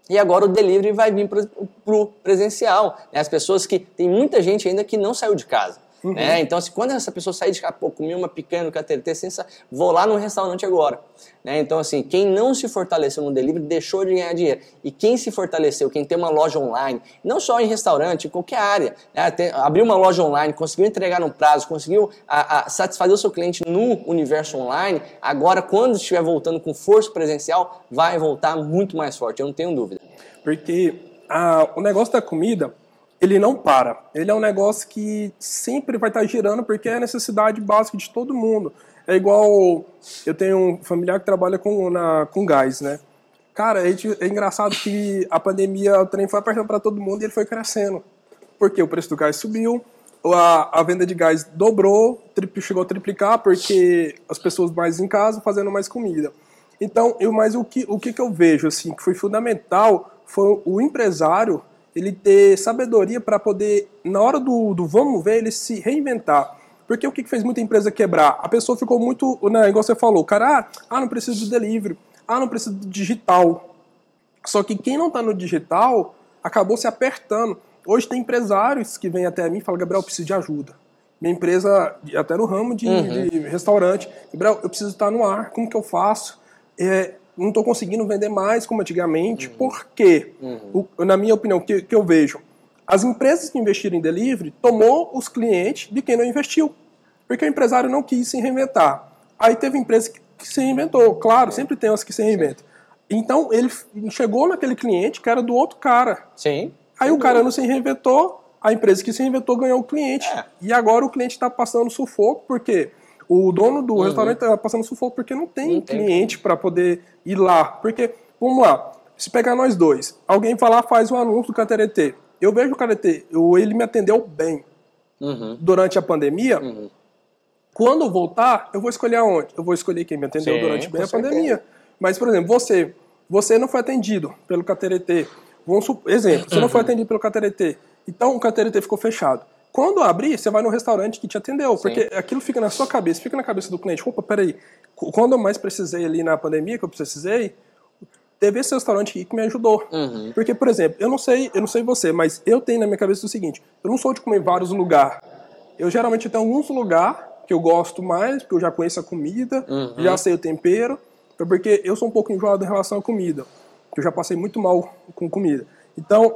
e agora o delivery vai vir para o presencial. Né? As pessoas que. Tem muita gente ainda que não saiu de casa. Uhum. Né? Então, assim, quando essa pessoa sair de casa, pô, comi uma picanha no KTT, vou lá no restaurante agora. Né? Então, assim, quem não se fortaleceu no delivery deixou de ganhar dinheiro. E quem se fortaleceu, quem tem uma loja online, não só em restaurante, em qualquer área, né? abriu uma loja online, conseguiu entregar no prazo, conseguiu a, a satisfazer o seu cliente no universo online, agora, quando estiver voltando com força presencial, vai voltar muito mais forte, eu não tenho dúvida. Porque a, o negócio da comida ele não para. Ele é um negócio que sempre vai estar girando porque é a necessidade básica de todo mundo. É igual eu tenho um familiar que trabalha com, na, com gás, né? Cara, é, engraçado que a pandemia, o trem foi apertando para todo mundo e ele foi crescendo. Porque o preço do gás subiu, a, a venda de gás dobrou, tri, chegou a triplicar porque as pessoas mais em casa fazendo mais comida. Então, eu, mas o que, o que, que eu vejo assim que foi fundamental foi o empresário ele ter sabedoria para poder, na hora do, do vamos ver, ele se reinventar. Porque o que fez muita empresa quebrar? A pessoa ficou muito, né, igual você falou, cara, ah, não precisa do delivery, ah, não precisa do digital. Só que quem não está no digital acabou se apertando. Hoje tem empresários que vêm até mim e falam, Gabriel, eu preciso de ajuda. Minha empresa, até no ramo de, uhum. de restaurante, Gabriel, eu preciso estar no ar, como que eu faço? É, não estou conseguindo vender mais como antigamente. Uhum. Por quê? Uhum. O, na minha opinião, que, que eu vejo, as empresas que investiram em delivery tomou os clientes de quem não investiu. Porque o empresário não quis se reinventar. Aí teve empresa que, que se reinventou. Claro, é. sempre tem umas que se reinventam. Então ele chegou naquele cliente que era do outro cara. Sim. Aí o cara não se reinventou, a empresa que se reinventou ganhou o cliente. É. E agora o cliente está passando sufoco, porque quê? O dono do uhum. restaurante tá passando sufoco porque não tem não cliente para poder ir lá. Porque, vamos lá, se pegar nós dois, alguém falar, faz um anúncio do Cateretê. Eu vejo o Cateretê, ele me atendeu bem uhum. durante a pandemia. Uhum. Quando eu voltar, eu vou escolher aonde? Eu vou escolher quem me atendeu Sim, durante bem a certeza. pandemia. Mas, por exemplo, você, você não foi atendido pelo Cateretê. Vamos, exemplo, você não foi uhum. atendido pelo Cateretê. Então o Cateretê ficou fechado. Quando abrir, você vai no restaurante que te atendeu, Sim. porque aquilo fica na sua cabeça, fica na cabeça do cliente. Opa, peraí, quando eu mais precisei ali na pandemia, que eu precisei, teve esse restaurante aqui que me ajudou. Uhum. Porque, por exemplo, eu não sei, eu não sei você, mas eu tenho na minha cabeça o seguinte: eu não sou de comer em vários lugares. Eu geralmente tenho alguns lugares que eu gosto mais, porque eu já conheço a comida, uhum. já sei o tempero, porque eu sou um pouco enjoado em relação à comida. Eu já passei muito mal com comida. Então,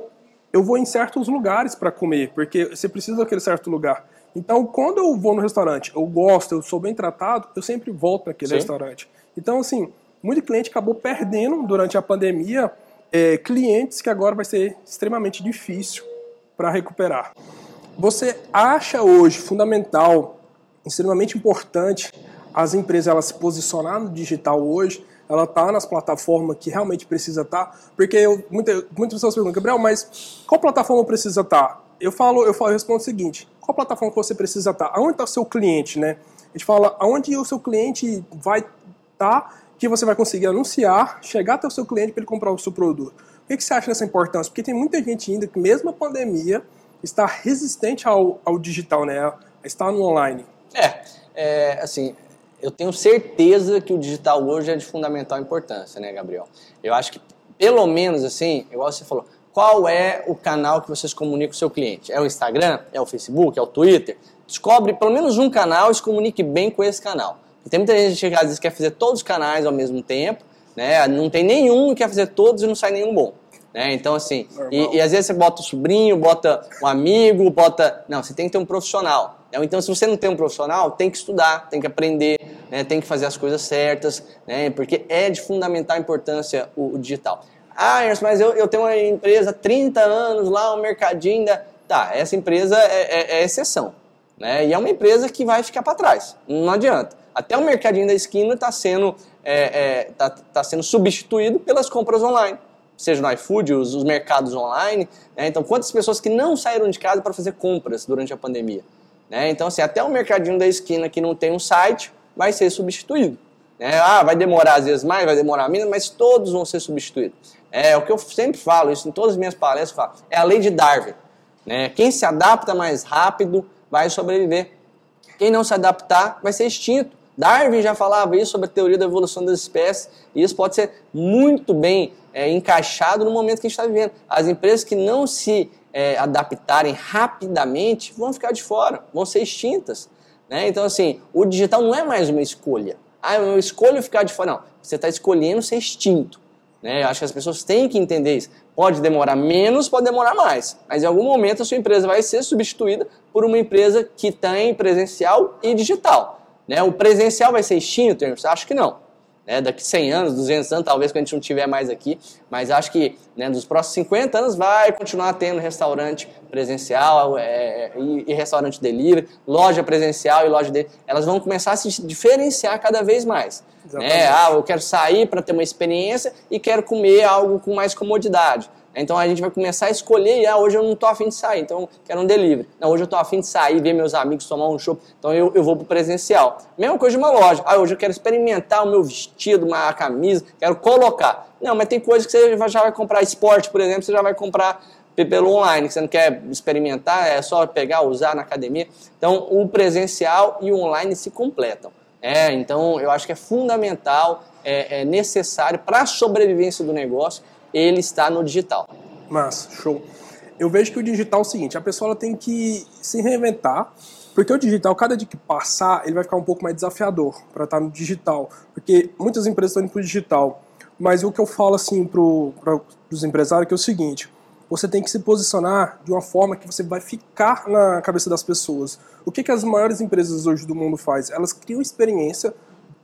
eu vou em certos lugares para comer, porque você precisa daquele certo lugar. Então, quando eu vou no restaurante, eu gosto, eu sou bem tratado, eu sempre volto naquele Sim. restaurante. Então, assim, muito cliente acabou perdendo durante a pandemia é, clientes que agora vai ser extremamente difícil para recuperar. Você acha hoje fundamental, extremamente importante, as empresas elas se posicionar no digital hoje ela tá nas plataformas que realmente precisa estar, tá, porque eu, muita, muitas pessoas perguntam, Gabriel, mas qual plataforma precisa estar? Tá? Eu falo, eu falo, eu respondo o seguinte: qual plataforma que você precisa estar? Tá? Aonde está o seu cliente, né? A gente fala aonde o seu cliente vai estar, tá, que você vai conseguir anunciar, chegar até o seu cliente para ele comprar o seu produto. O que, que você acha dessa importância? Porque tem muita gente ainda que, mesmo a pandemia, está resistente ao, ao digital, né? Está no online. É, é assim, eu tenho certeza que o digital hoje é de fundamental importância, né, Gabriel? Eu acho que, pelo menos assim, igual você falou, qual é o canal que vocês comunicam com o seu cliente? É o Instagram? É o Facebook? É o Twitter? Descobre pelo menos um canal e se comunique bem com esse canal. Tem muita gente que às vezes quer fazer todos os canais ao mesmo tempo, né? Não tem nenhum que quer fazer todos e não sai nenhum bom. Né? Então, assim, e, e, às vezes você bota o sobrinho, bota um amigo, bota. Não, você tem que ter um profissional. Né? Então, se você não tem um profissional, tem que estudar, tem que aprender, né? tem que fazer as coisas certas, né? porque é de fundamental importância o, o digital. Ah, mas eu, eu tenho uma empresa há 30 anos lá, um mercadinho. Da... Tá, essa empresa é, é, é exceção. Né? E é uma empresa que vai ficar para trás. Não adianta. Até o mercadinho da esquina está sendo é, é, tá sendo substituído pelas compras online seja no iFood, os, os mercados online. Né? Então, quantas pessoas que não saíram de casa para fazer compras durante a pandemia? Né? Então, assim, até o mercadinho da esquina que não tem um site vai ser substituído. Né? Ah, vai demorar às vezes mais, vai demorar menos, mas todos vão ser substituídos. É o que eu sempre falo, isso em todas as minhas palestras, falo, é a lei de Darwin. Né? Quem se adapta mais rápido vai sobreviver. Quem não se adaptar vai ser extinto. Darwin já falava isso sobre a teoria da evolução das espécies, e isso pode ser muito bem é, encaixado no momento que a gente está vivendo. As empresas que não se é, adaptarem rapidamente vão ficar de fora, vão ser extintas. Né? Então, assim, o digital não é mais uma escolha. Ah, eu escolho ficar de fora. Não, você está escolhendo ser extinto. Né? Eu acho que as pessoas têm que entender isso. Pode demorar menos, pode demorar mais. Mas em algum momento a sua empresa vai ser substituída por uma empresa que tem presencial e digital. Né? O presencial vai ser extinto? Acho que não né, daqui 100 anos, 200 anos, talvez quando a gente não tiver mais aqui, mas acho que né, nos próximos 50 anos vai continuar tendo restaurante presencial é, e, e, restaurante delivery, loja presencial e loja delivery, elas vão começar a se diferenciar cada vez mais. Né? Ah, eu quero sair para ter uma experiência e quero comer algo com mais comodidade. Então a gente vai começar a escolher, e ah, hoje eu não estou afim de sair, então quero um delivery. Não, hoje eu estou afim de sair, ver meus amigos, tomar um show, então eu, eu vou para o presencial. Mesma coisa de uma loja. Ah, hoje eu quero experimentar o meu vestido, uma camisa, quero colocar. Não, mas tem coisas que você já vai comprar esporte, por exemplo, você já vai comprar pelo online, que você não quer experimentar, é só pegar, usar na academia. Então, o presencial e o online se completam. É, então, eu acho que é fundamental, é, é necessário para a sobrevivência do negócio ele está no digital. Massa, show. Eu vejo que o digital é o seguinte, a pessoa tem que se reinventar, porque o digital, cada dia que passar, ele vai ficar um pouco mais desafiador para estar no digital. Porque muitas empresas estão indo para o digital. Mas o que eu falo assim para os empresários é, é o seguinte, você tem que se posicionar de uma forma que você vai ficar na cabeça das pessoas. O que, que as maiores empresas hoje do mundo fazem? Elas criam experiência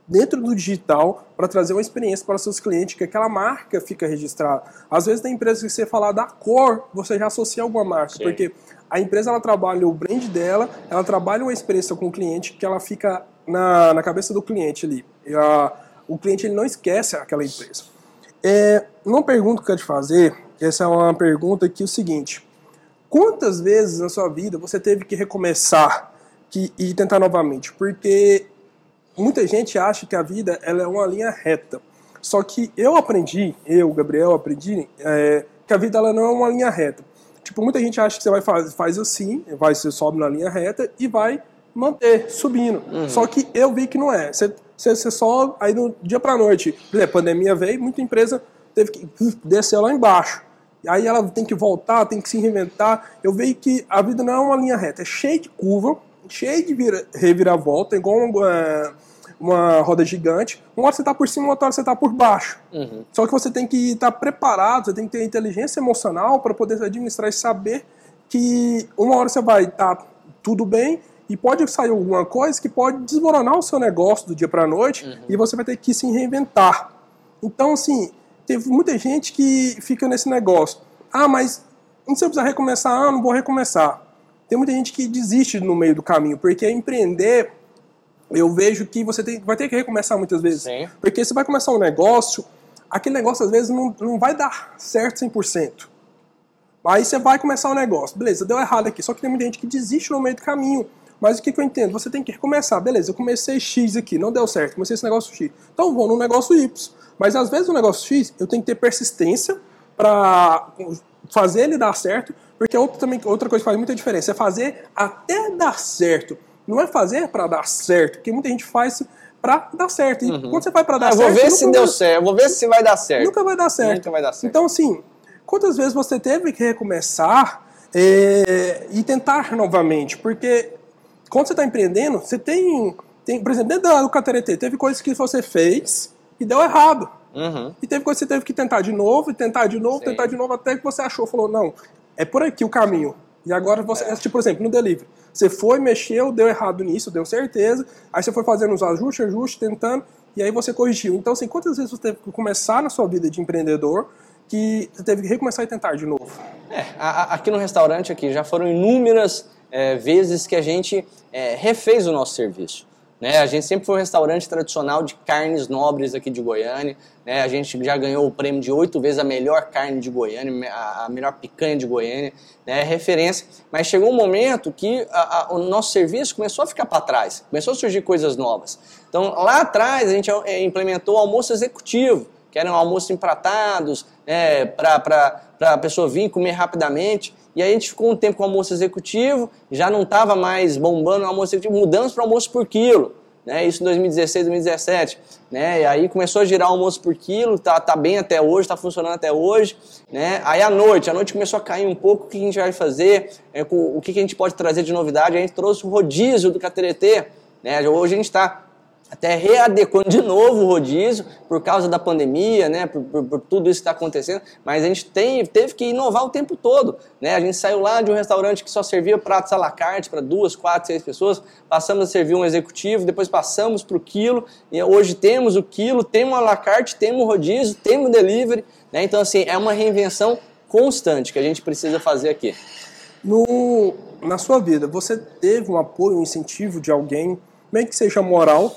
dentro do digital para trazer uma experiência para seus clientes, que aquela marca fica registrada. Às vezes, tem empresas que você falar da cor, você já associa alguma marca, Sim. porque a empresa ela trabalha o brand dela, ela trabalha uma experiência com o cliente que ela fica na, na cabeça do cliente ali. A, o cliente ele não esquece aquela empresa. É, uma pergunta que eu te fazer, essa é uma pergunta que é o seguinte: quantas vezes na sua vida você teve que recomeçar que, e tentar novamente? Porque muita gente acha que a vida ela é uma linha reta. Só que eu aprendi, eu, Gabriel, aprendi é, que a vida ela não é uma linha reta. Tipo, muita gente acha que você vai fazer faz assim, vai você sobe na linha reta e vai manter subindo. Uhum. Só que eu vi que não é. Você, você, você sobe, aí no dia pra noite, a pandemia veio, muita empresa teve que descer lá embaixo. Aí ela tem que voltar, tem que se reinventar. Eu vejo que a vida não é uma linha reta, é cheia de curva, cheio de vira, reviravolta, igual uma, é, uma roda gigante. Uma hora você está por cima, outra hora você está por baixo. Uhum. Só que você tem que estar tá preparado, você tem que ter inteligência emocional para poder administrar e saber que uma hora você vai estar tá tudo bem e pode sair alguma coisa que pode desmoronar o seu negócio do dia para a noite uhum. e você vai ter que se reinventar. Então, assim, teve muita gente que fica nesse negócio. Ah, mas não sei precisar recomeçar, ah, não vou recomeçar. Tem muita gente que desiste no meio do caminho, porque empreender, eu vejo que você tem, vai ter que recomeçar muitas vezes. Sim. Porque você vai começar um negócio, aquele negócio às vezes não, não vai dar certo 100%. Aí você vai começar o um negócio, beleza, deu errado aqui. Só que tem muita gente que desiste no meio do caminho. Mas o que, que eu entendo? Você tem que recomeçar. Beleza, eu comecei X aqui, não deu certo, comecei esse negócio X. Então vou no negócio Y. Mas às vezes o negócio X, eu tenho que ter persistência para fazer ele dar certo porque outra, também, outra coisa que faz muita diferença é fazer até dar certo. Não é fazer para dar certo, porque muita gente faz para dar certo. E uhum. quando você faz para dar ah, certo. Vou ver se deu certo, vou ver se vai dar certo. Nunca vai dar certo. Nunca vai dar certo. Então, assim, quantas vezes você teve que recomeçar é, e tentar novamente? Porque quando você está empreendendo, você tem, tem. Por exemplo, dentro do KTRT, teve coisas que você fez e deu errado. Uhum. E teve coisas que você teve que tentar de novo, e tentar de novo, Sim. tentar de novo, até que você achou, falou, não, é por aqui o caminho. E agora você, é. tipo, por exemplo, no delivery. Você foi, mexeu, deu errado nisso, deu certeza. Aí você foi fazendo os ajustes, ajustes, tentando, e aí você corrigiu. Então, assim, quantas vezes você teve que começar na sua vida de empreendedor que você teve que recomeçar e tentar de novo? É, aqui no restaurante aqui já foram inúmeras é, vezes que a gente é, refez o nosso serviço. Né? A gente sempre foi um restaurante tradicional de carnes nobres aqui de Goiânia. Né? A gente já ganhou o prêmio de oito vezes a melhor carne de Goiânia, a melhor picanha de Goiânia, né? referência. Mas chegou um momento que a, a, o nosso serviço começou a ficar para trás, começou a surgir coisas novas. Então lá atrás a gente é, implementou o almoço executivo, que eram almoços empratados, né? para a pessoa vir comer rapidamente. E aí a gente ficou um tempo com o almoço executivo, já não estava mais bombando o almoço executivo, mudamos para almoço por quilo. Né, isso em 2016, 2017, né, e aí começou a girar o almoço por quilo, tá, tá bem até hoje, está funcionando até hoje, né, aí à noite, à noite começou a cair um pouco, o que a gente vai fazer, é, o que a gente pode trazer de novidade, a gente trouxe o rodízio do KTRT, né, hoje a gente está até readequando de novo o rodízio por causa da pandemia, né, por, por, por tudo isso que está acontecendo, mas a gente tem, teve que inovar o tempo todo. Né? A gente saiu lá de um restaurante que só servia pratos à la carte para duas, quatro, seis pessoas, passamos a servir um executivo, depois passamos para o quilo, e hoje temos o quilo, temos a la carte, temos o rodízio, temos o delivery. Né? Então, assim, é uma reinvenção constante que a gente precisa fazer aqui. No, na sua vida, você teve um apoio, um incentivo de alguém, nem que seja moral,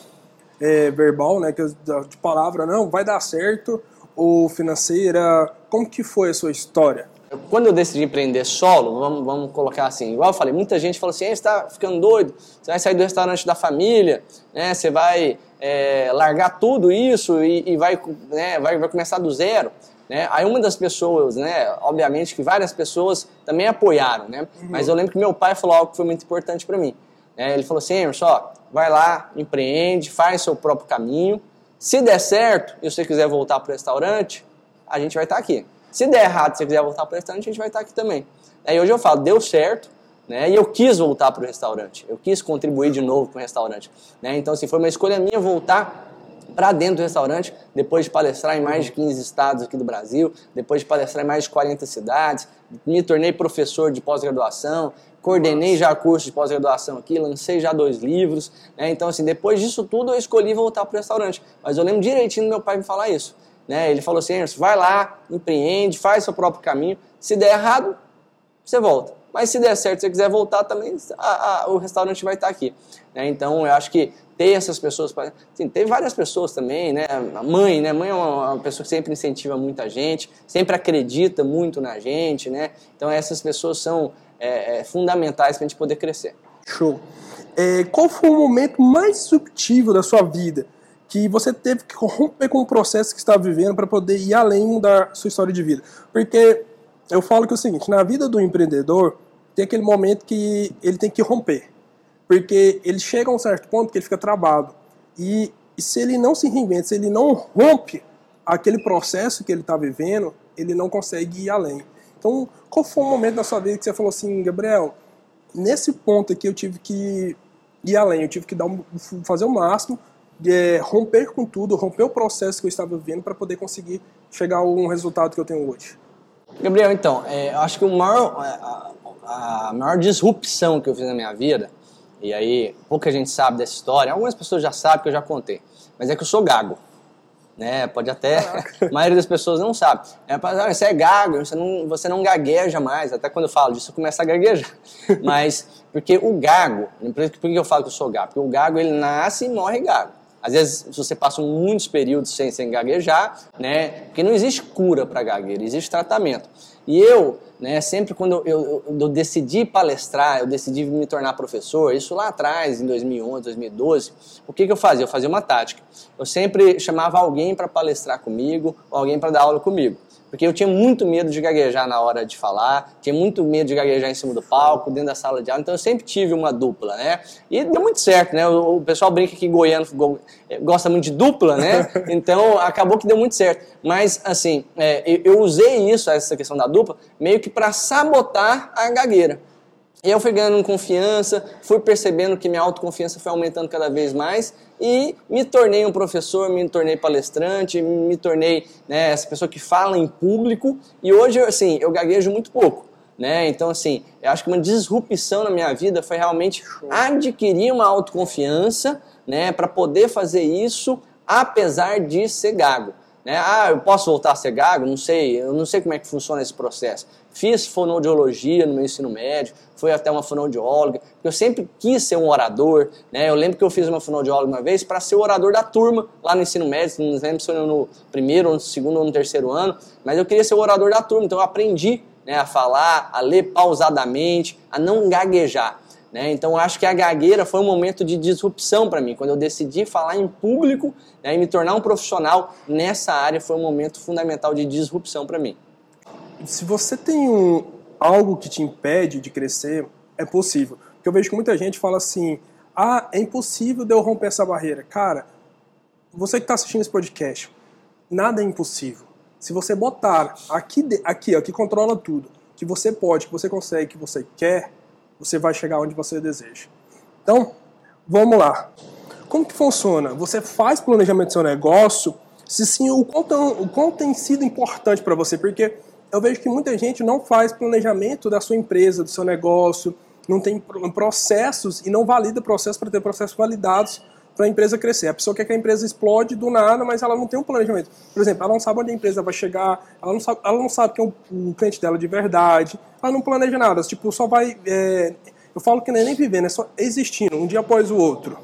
é, verbal, né, de palavra, não, vai dar certo, ou financeira, como que foi a sua história? Quando eu decidi empreender solo, vamos, vamos colocar assim, igual eu falei, muita gente falou assim, você está ficando doido, você vai sair do restaurante da família, né, você vai é, largar tudo isso e, e vai, né, vai, vai começar do zero. Né? Aí uma das pessoas, né, obviamente que várias pessoas também apoiaram, né? Uhum. mas eu lembro que meu pai falou algo que foi muito importante para mim. Né? Ele falou assim, Emerson, vai lá, empreende, faz seu próprio caminho. Se der certo e você quiser voltar para o restaurante, a gente vai estar tá aqui. Se der errado e você quiser voltar para o restaurante, a gente vai estar tá aqui também. Aí hoje eu falo, deu certo, né? E eu quis voltar para o restaurante. Eu quis contribuir de novo para o restaurante. Né? Então, assim, foi uma escolha minha voltar para dentro do restaurante, depois de palestrar em mais de 15 estados aqui do Brasil, depois de palestrar em mais de 40 cidades, me tornei professor de pós-graduação, coordenei já curso de pós-graduação aqui, lancei já dois livros, né? Então, assim, depois disso tudo eu escolhi voltar para o restaurante. Mas eu lembro direitinho do meu pai me falar isso. Né? Ele falou assim, Anderson, vai lá, empreende, faz seu próprio caminho. Se der errado, você volta. Mas se der certo, se você quiser voltar também, a, a, o restaurante vai estar aqui. Né? Então, eu acho que ter essas pessoas, assim, tem várias pessoas também, né? A mãe, né? A mãe é uma, uma, pessoa que sempre incentiva muita gente, sempre acredita muito na gente, né? Então essas pessoas são é, é, fundamentais para a gente poder crescer. Show. É, qual foi o momento mais disruptivo da sua vida que você teve que romper com o processo que estava vivendo para poder ir além da sua história de vida? Porque eu falo que é o seguinte, na vida do empreendedor tem aquele momento que ele tem que romper, porque ele chega a um certo ponto que ele fica travado e, e se ele não se reinventa, se ele não rompe aquele processo que ele está vivendo, ele não consegue ir além. Então, qual foi o momento da sua vida que você falou assim, Gabriel, nesse ponto aqui eu tive que ir além, eu tive que dar um, fazer o máximo, é, romper com tudo, romper o processo que eu estava vivendo para poder conseguir chegar a um resultado que eu tenho hoje. Gabriel, então, é, eu acho que maior, é, a, a maior disrupção que eu fiz na minha vida, e aí pouca gente sabe dessa história, algumas pessoas já sabem que eu já contei, mas é que eu sou gago né? Pode até. a maioria das pessoas não sabe. É, você é gago, você não, você não gagueja mais. Até quando eu falo disso, eu começo a gaguejar. Mas, porque o gago, por que eu falo que eu sou gago? Porque o gago ele nasce e morre gago. Às vezes, se você passa muitos períodos sem, sem gaguejar, né? Porque não existe cura para gagueira, existe tratamento. E eu, né, sempre quando eu, eu, eu, decidi palestrar, eu decidi me tornar professor, isso lá atrás, em 2011, 2012, o que, que eu fazia? Eu fazia uma tática. Eu sempre chamava alguém para palestrar comigo, alguém para dar aula comigo. Porque eu tinha muito medo de gaguejar na hora de falar, tinha muito medo de gaguejar em cima do palco, dentro da sala de aula, então eu sempre tive uma dupla, né? E deu muito certo, né? O, pessoal brinca que goiano gosta muito de dupla, né? Então acabou que deu muito certo. Mas, assim, é, eu usei isso, essa questão da dupla, meio que para sabotar a gagueira. E eu fui ganhando confiança, fui percebendo que minha autoconfiança foi aumentando cada vez mais e me tornei um professor, me tornei palestrante, me tornei né, essa pessoa que fala em público e hoje, assim, eu gaguejo muito pouco. Né? Então, assim, eu acho que uma disrupção na minha vida foi realmente adquirir uma autoconfiança né, para poder fazer isso apesar de ser gago. Né? Ah, eu posso voltar a ser gago? Não sei, eu não sei como é que funciona esse processo. Fiz fonoaudiologia no meu ensino médio, fui até uma fonoaudióloga, eu sempre quis ser um orador, né? Eu lembro que eu fiz uma fonoaudióloga uma vez para ser o orador da turma lá no ensino médio, não lembro se foi no primeiro, ou no segundo ou no terceiro ano, mas eu queria ser o orador da turma, então eu aprendi né, a falar, a ler pausadamente, a não gaguejar. Né? Então acho que a gagueira foi um momento de disrupção para mim. Quando eu decidi falar em público né, e me tornar um profissional nessa área, foi um momento fundamental de disrupção para mim. Se você tem um, algo que te impede de crescer, é possível. Porque eu vejo que muita gente fala assim: ah, é impossível de eu romper essa barreira. Cara, você que está assistindo esse podcast, nada é impossível. Se você botar aqui, aqui, ó, que controla tudo, que você pode, que você consegue, que você quer, você vai chegar onde você deseja. Então, vamos lá. Como que funciona? Você faz planejamento do seu negócio, se sim, o quanto, o quanto tem sido importante para você, porque eu vejo que muita gente não faz planejamento da sua empresa, do seu negócio, não tem processos e não valida processos para ter processos validados para a empresa crescer. A pessoa quer que a empresa explode do nada, mas ela não tem um planejamento. Por exemplo, ela não sabe onde a empresa vai chegar, ela não sabe, ela não sabe quem é o, cliente dela de verdade, ela não planeja nada, tipo, só vai. É, eu falo que não é nem vivendo, é só existindo, um dia após o outro.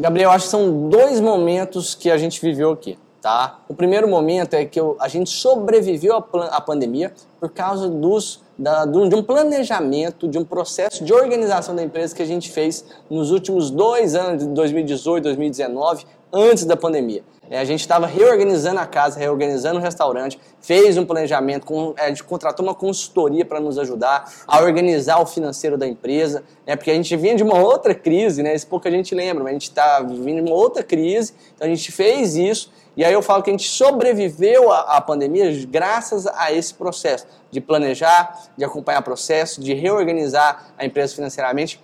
Gabriel, acho que são dois momentos que a gente viveu aqui. Tá? O primeiro momento é que eu, a gente sobreviveu à, pandemia por causa dos, da, de um planejamento, de um processo de organização da empresa que a gente fez nos últimos dois anos, de 2018, 2019, antes da pandemia. É, a gente estava reorganizando a casa, reorganizando o restaurante, fez um planejamento, com, é, a gente contratou uma consultoria para nos ajudar a organizar o financeiro da empresa, né, porque a gente vinha de uma outra crise, né, isso pouca gente lembra, mas a gente está vindo de uma outra crise, então a gente fez isso e aí eu falo que a gente sobreviveu à, à pandemia graças a esse processo de planejar, de acompanhar o processo, de reorganizar a empresa financeiramente.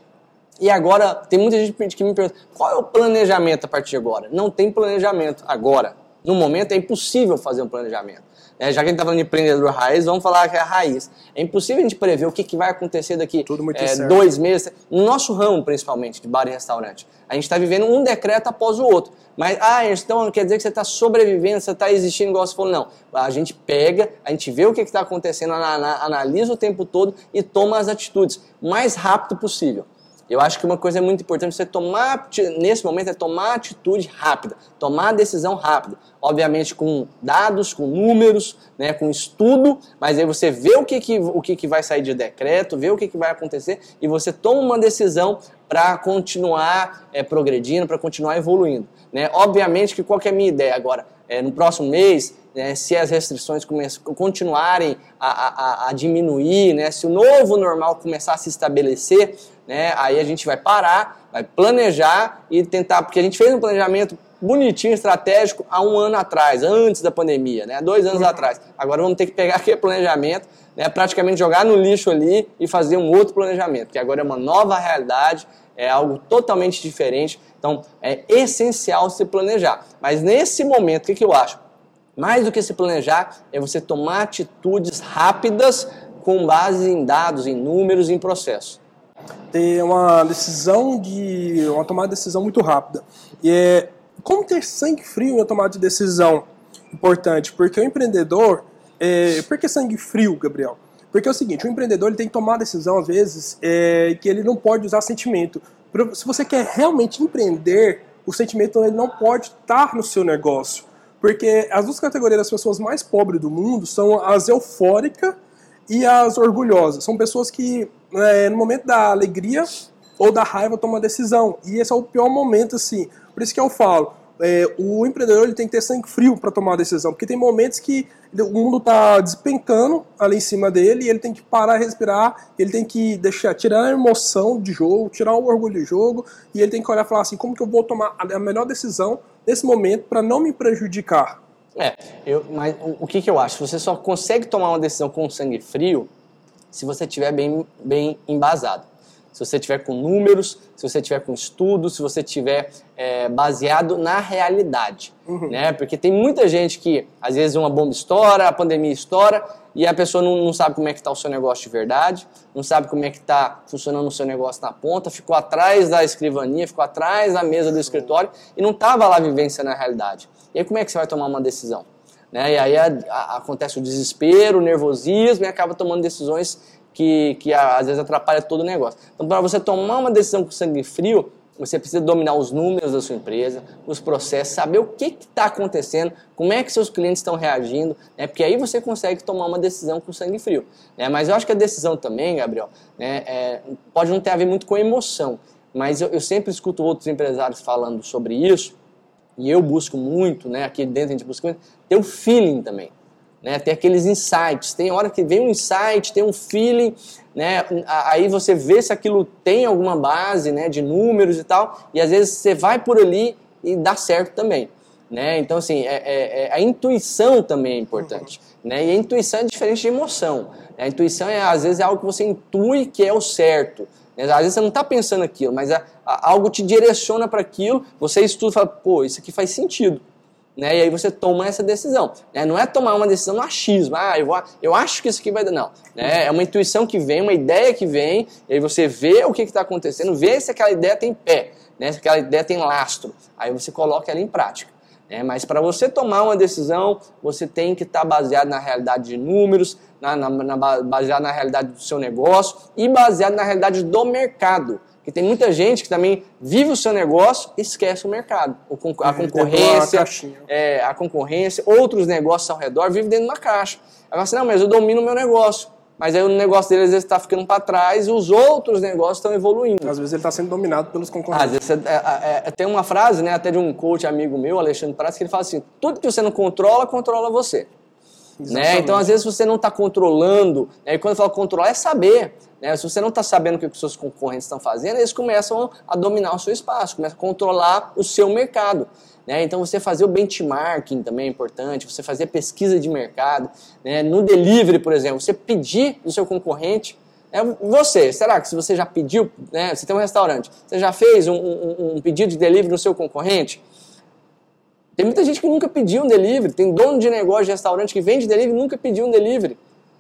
E agora, tem muita gente que me pergunta, qual é o planejamento a partir de agora? Não tem planejamento agora. No momento é impossível fazer um planejamento. É, já que a gente está falando de empreendedor raiz, vamos falar que é a raiz. É impossível a gente prever o que, que vai acontecer daqui é, dois meses. No nosso ramo, principalmente, de bar e restaurante. A gente está vivendo um decreto após o outro. Mas, ah, então quer dizer que você está sobrevivendo, você está existindo igual você falou. Não. A gente pega, a gente vê o que está acontecendo, analisa o tempo todo e toma as atitudes mais rápido possível. Eu acho que uma coisa é muito importante você tomar, nesse momento, é tomar atitude rápida, tomar decisão rápida. Obviamente com dados, com números, né, com estudo, mas aí você vê o que, que, o que, que vai sair de decreto, vê o que, que vai acontecer e você toma uma decisão para continuar é, progredindo, para continuar evoluindo. Né? Obviamente que qual que é a minha ideia agora? É, no próximo mês, né, se as restrições continuarem a, a, a, diminuir, né, se o novo normal começar a se estabelecer, né, aí a gente vai parar, vai planejar e tentar, porque a gente fez um planejamento bonitinho, estratégico, há um ano atrás, antes da pandemia, né, dois anos atrás. Agora vamos ter que pegar aquele planejamento, né, praticamente jogar no lixo ali e fazer um outro planejamento, que agora é uma nova realidade, é algo totalmente diferente. Então é essencial se planejar. Mas nesse momento, o que, que eu acho? Mais do que se planejar, é você tomar atitudes rápidas com base em dados, em números, em processo. Ter uma decisão de. uma tomada de decisão muito rápida. E é. Como ter sangue frio em tomada de decisão? Importante, porque o empreendedor. É, por que sangue frio, Gabriel? Porque é o seguinte, o empreendedor ele tem que tomar decisão, às vezes, é, que ele não pode usar sentimento. Se você quer realmente empreender, o sentimento ele não pode estar no seu negócio. Porque as duas categorias das pessoas mais pobres do mundo são as eufóricas e as orgulhosas. São pessoas que, é, no momento da alegria ou da raiva, tomam a decisão. E esse é o pior momento, assim. Por isso que eu falo, é, o empreendedor ele tem que ter sangue frio para tomar a decisão, porque tem momentos que o mundo está despencando ali em cima dele e ele tem que parar, respirar, ele tem que deixar tirar a emoção de jogo, tirar o orgulho de jogo e ele tem que olhar e falar assim, como que eu vou tomar a melhor decisão nesse momento para não me prejudicar. É, eu, mas o que, que eu acho? Você só consegue tomar uma decisão com sangue frio se você estiver bem, bem embasado. Se você tiver com números, se você tiver com estudos, se você tiver é, baseado na realidade, uhum. né? Porque tem muita gente que às vezes uma bomba estoura, a pandemia estoura e a pessoa não, não sabe como é que está o seu negócio de verdade, não sabe como é que está funcionando o seu negócio na ponta, ficou atrás da escrivania, ficou atrás da mesa do escritório e não estava lá vivência na realidade. E aí como é que você vai tomar uma decisão? Né? E aí a, a, acontece o desespero, o nervosismo e acaba tomando decisões que, que às vezes atrapalha todo o negócio. Então, para você tomar uma decisão com sangue frio, você precisa dominar os números da sua empresa, os processos, saber o que está acontecendo, como é que seus clientes estão reagindo, né? porque aí você consegue tomar uma decisão com sangue frio. Né? Mas eu acho que a decisão também, Gabriel, né, é, pode não ter a ver muito com emoção, mas eu, eu, sempre escuto outros empresários falando sobre isso, e eu busco muito, né, aqui dentro a gente busca muito, ter o feeling também né? Tem aqueles insights, tem hora que vem um insight, tem um feeling, né? Aí você vê se aquilo tem alguma base, né, de números e tal, e às vezes você vai por ali e dá certo também, né? Então assim, é, é, é a intuição também é importante, uhum. né? E a intuição é diferente de emoção. A intuição é às vezes é algo que você intui que é o certo. Né? Às vezes você não está pensando aquilo, mas a, a, algo te direciona para aquilo, você estuda e fala, pô, isso aqui faz sentido. Né? E aí você toma essa decisão. Né? Não é tomar uma decisão no achismo, ah, eu, vou, eu acho que isso aqui vai dar. Não. Né? É uma intuição que vem, uma ideia que vem, e aí você vê o que está acontecendo, vê se aquela ideia tem pé, né? se aquela ideia tem lastro. Aí você coloca ela em prática. Né? Mas para você tomar uma decisão, você tem que estar tá baseado na realidade de números, na, na, na, baseado na realidade do seu negócio e baseado na realidade do mercado. Porque tem muita gente que também vive o seu negócio e esquece o mercado. a é, concorrência, é, a concorrência, outros negócios ao redor vivem dentro de uma caixa. Agora assim, não, mas eu domino o meu negócio. Mas aí o negócio dele às vezes está ficando para trás e os outros negócios estão evoluindo. Às vezes ele está sendo dominado pelos concorrentes. Às vezes é, é, é, tem uma frase, né, até de um coach amigo meu, Alexandre Prats, que ele fala assim: tudo que você não controla, controla você. Né? Então, às vezes, você não está controlando, né? e quando eu falo controlar, é saber. Né? Se você não está sabendo o que os seus concorrentes estão fazendo, eles começam a dominar o seu espaço, começam a controlar o seu mercado. Né? Então, você fazer o benchmarking também é importante, você fazer pesquisa de mercado. Né? No delivery, por exemplo, você pedir do seu concorrente é você, será que se você já pediu, né, você tem um restaurante, você já fez um, um, um pedido de delivery no seu concorrente? Tem muita gente que nunca pediu um delivery, tem dono de negócio de restaurante que vende delivery e nunca pediu um delivery.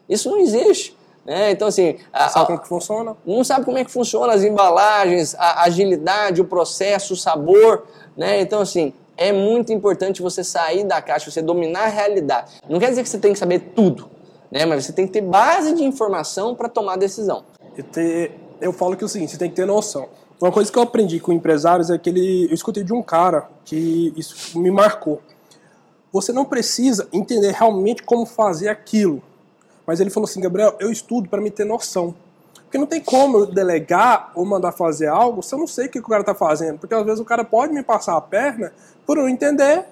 Isso não existe. Né? Então, assim. Não sabe como que funciona? Não sabe como é que funciona as embalagens, a agilidade, o processo, o sabor. Né? Então, assim, é muito importante você sair da caixa, você dominar a realidade. Não quer dizer que você tem que saber tudo, né? mas você tem que ter base de informação para tomar decisão. Eu, te, eu falo que é o seguinte: você tem que ter noção. Uma coisa que eu aprendi com empresários é que ele, eu escutei de um cara que isso me marcou. Você não precisa entender realmente como fazer aquilo. Mas ele falou assim, Gabriel, eu estudo para me ter noção. Porque não tem como eu delegar ou mandar fazer algo se eu não sei o que o cara está fazendo. Porque às vezes o cara pode me passar a perna, por eu entender,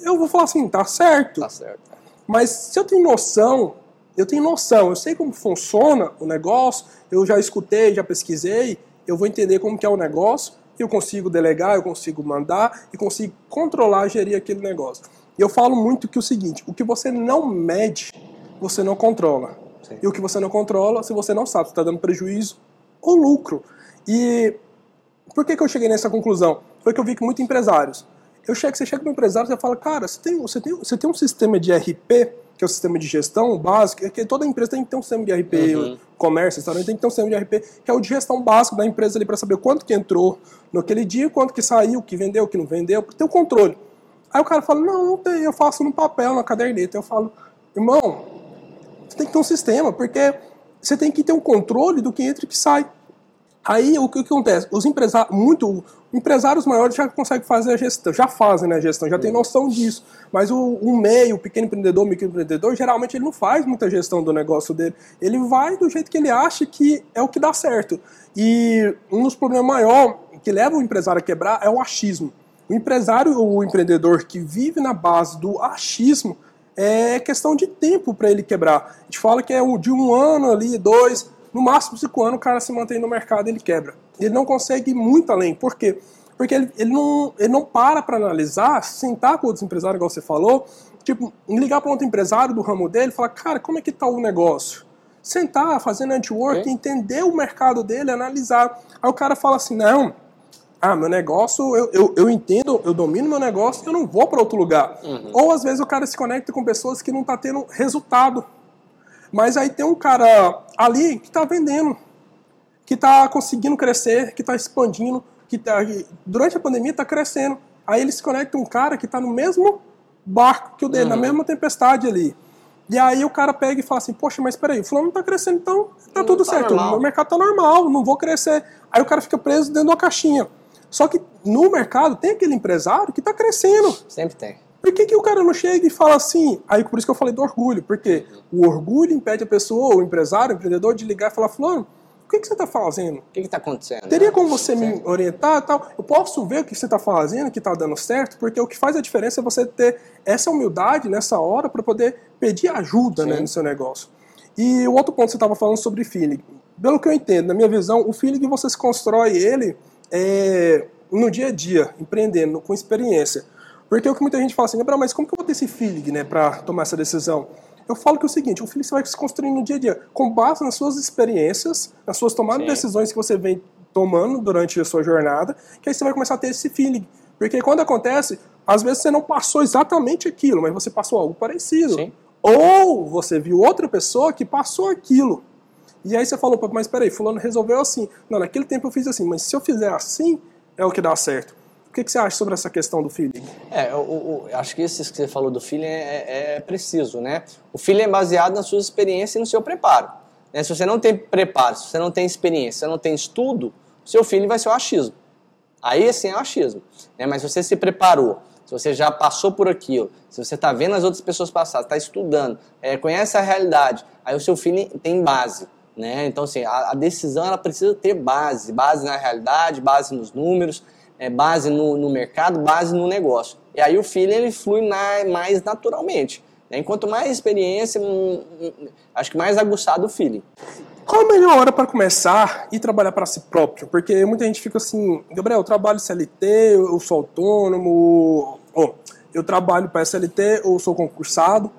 eu vou falar assim, tá certo. Tá certo. Mas se eu tenho noção, eu tenho noção, eu sei como funciona o negócio, eu já escutei, já pesquisei, eu vou entender como que é o negócio, eu consigo delegar, eu consigo mandar e consigo controlar, gerir aquele negócio. E eu falo muito que o seguinte, o que você não mede, você não controla. Sim. E o que você não controla, se você não sabe se está dando prejuízo ou lucro. E por que, que eu cheguei nessa conclusão? Foi que eu vi que muitos empresários, eu chego, você chega para um empresário e fala, cara, você tem, você, tem, você tem um sistema de RP que é o sistema de gestão básico, é que toda empresa tem que ter um sistema de RP, uhum. comércio, restaurante tem que ter um sistema de RP, que é o de gestão básico da empresa ali para saber quanto que entrou naquele dia, quanto que saiu, que vendeu, que não vendeu, para ter o controle. Aí o cara fala, não, não tem, eu faço no papel, na caderneta. Eu falo, irmão, você tem que ter um sistema, porque você tem que ter um controle do que entra e que sai. Aí o que, o que acontece? Os empresários, muito, empresários maiores já conseguem fazer a gestão, já fazem né, a gestão, já tem noção disso. Mas o, o meio, o pequeno empreendedor, o microempreendedor, geralmente ele não faz muita gestão do negócio dele. Ele vai do jeito que ele acha que é o que dá certo. E um dos problemas maiores que leva o empresário a quebrar é o achismo. O empresário ou o empreendedor que vive na base do achismo é questão de tempo para ele quebrar. A gente fala que é de um ano ali, dois, no máximo cinco anos o cara se mantém no mercado e ele quebra. Ele não consegue ir muito além. Por quê? Porque ele, ele não, ele não para para analisar, sentar com outros empresários, igual você falou, tipo, ligar para outro empresário do ramo dele e falar, cara, como é que tá o negócio? Sentar, fazer network, okay. entender o mercado dele, analisar. Aí o cara fala assim, não, ah, meu negócio, eu, eu, eu entendo, eu domino meu negócio, eu não vou para outro lugar. Uhum. Ou às vezes o cara se conecta com pessoas que não tá tendo resultado. Mas aí tem um cara ali que está vendendo, que está conseguindo crescer, que está expandindo, que tá, durante a pandemia está crescendo. Aí ele se conecta com um cara que está no mesmo barco que o dele, uhum. na mesma tempestade ali. E aí o cara pega e fala assim, poxa, mas peraí, o fulano tá crescendo, então tá não tudo tá certo, normal. o mercado tá normal, não vou crescer. Aí o cara fica preso dentro de uma caixinha. Só que no mercado tem aquele empresário que tá crescendo. Sempre tem. Por que, que o cara não chega e fala assim? Aí por isso que eu falei do orgulho, porque o orgulho impede a pessoa, o empresário, o empreendedor, de ligar e falar, fulano, o que, que você está fazendo? O que está acontecendo? Teria como você me orientar tal? Eu posso ver o que você está fazendo, que está dando certo, porque o que faz a diferença é você ter essa humildade nessa hora para poder pedir ajuda né, no seu negócio. E o outro ponto que você estava falando sobre feeling. Pelo que eu entendo, na minha visão, o feeling você se constrói ele é, no dia a dia, empreendendo, com experiência. Porque o que muita gente fala assim, mas como que eu vou ter esse feeling né, para tomar essa decisão? Eu falo que é o seguinte, o feeling você vai se construindo no dia a dia, com base nas suas experiências, nas suas tomadas de decisões que você vem tomando durante a sua jornada, que aí você vai começar a ter esse feeling. Porque quando acontece, às vezes você não passou exatamente aquilo, mas você passou algo parecido. Sim. Ou você viu outra pessoa que passou aquilo. E aí você falou, mas peraí, fulano resolveu assim. Não, naquele tempo eu fiz assim, mas se eu fizer assim, é o que dá certo. Que, que você acha sobre essa questão do feeling? É, eu, eu, acho que isso que você falou do feeling é, é, preciso, né? O feeling é baseado nas suas experiências e no seu preparo. Né? Se você não tem preparo, se você não tem experiência, se você não tem estudo, o seu feeling vai ser o achismo. Aí sim é o achismo. Né? Mas se você se preparou, se você já passou por aquilo, se você está vendo as outras pessoas passar, está estudando, é, conhece a realidade, aí o seu feeling tem base. Né? Então, assim, a, a decisão ela precisa ter base, base na realidade, base nos números, é, base no, no, mercado, base no negócio. E aí o feeling ele flui na, mais naturalmente. Né? Enquanto mais experiência, hum, hum, acho que mais aguçado o feeling. Qual a melhor hora para começar e trabalhar para si próprio? Porque muita gente fica assim, Gabriel, eu trabalho CLT, eu sou autônomo, oh, eu trabalho para SLT ou sou concursado.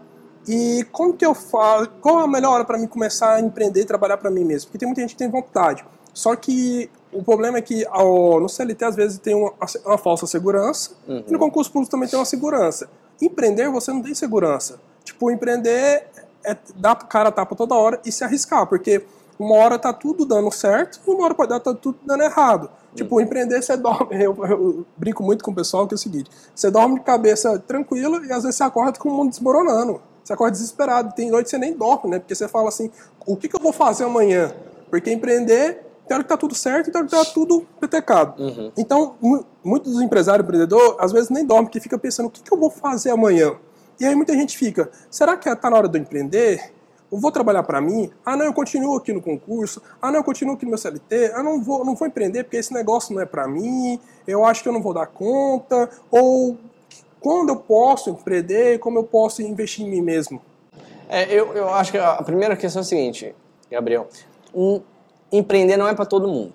E como que eu falo? Qual a melhor hora para mim começar a empreender e trabalhar para mim mesmo? Porque tem muita gente que tem vontade. Só que o problema é que ao, no CLT às vezes tem uma, uma falsa segurança uhum. e no concurso público também tem uma segurança. Empreender você não tem segurança. Tipo, empreender é dar cara a tapa toda hora e se arriscar, porque uma hora tá tudo dando certo e uma hora pode dar tá tudo dando errado. Tipo, uhum. empreender você dorme. Eu, eu, brinco muito com o pessoal que é o seguinte: você dorme de cabeça tranquila e às vezes você acorda com o mundo desmoronando. Você acorda desesperado. Tem noite que você nem dorme, né? Porque você fala assim: o que, que eu vou fazer amanhã? Porque empreender tem hora que tá tudo certo e tem hora que tá tudo petecado. Uhum. Então, muitos dos empresários, empreendedores, às vezes nem dormem, porque fica pensando, o que, que eu vou fazer amanhã? E aí muita gente fica, será que tá na hora de eu empreender? Eu vou trabalhar para mim? Ah, não, eu continuo aqui no concurso. Ah, não, eu continuo aqui no meu CLT. Ah, não vou, não vou empreender porque esse negócio não é para mim. Eu acho que eu não vou dar conta. Ou quando eu posso empreender, como eu posso investir em mim mesmo? É, eu, eu acho que a primeira questão é a seguinte, Gabriel. Um, empreender não é para todo mundo.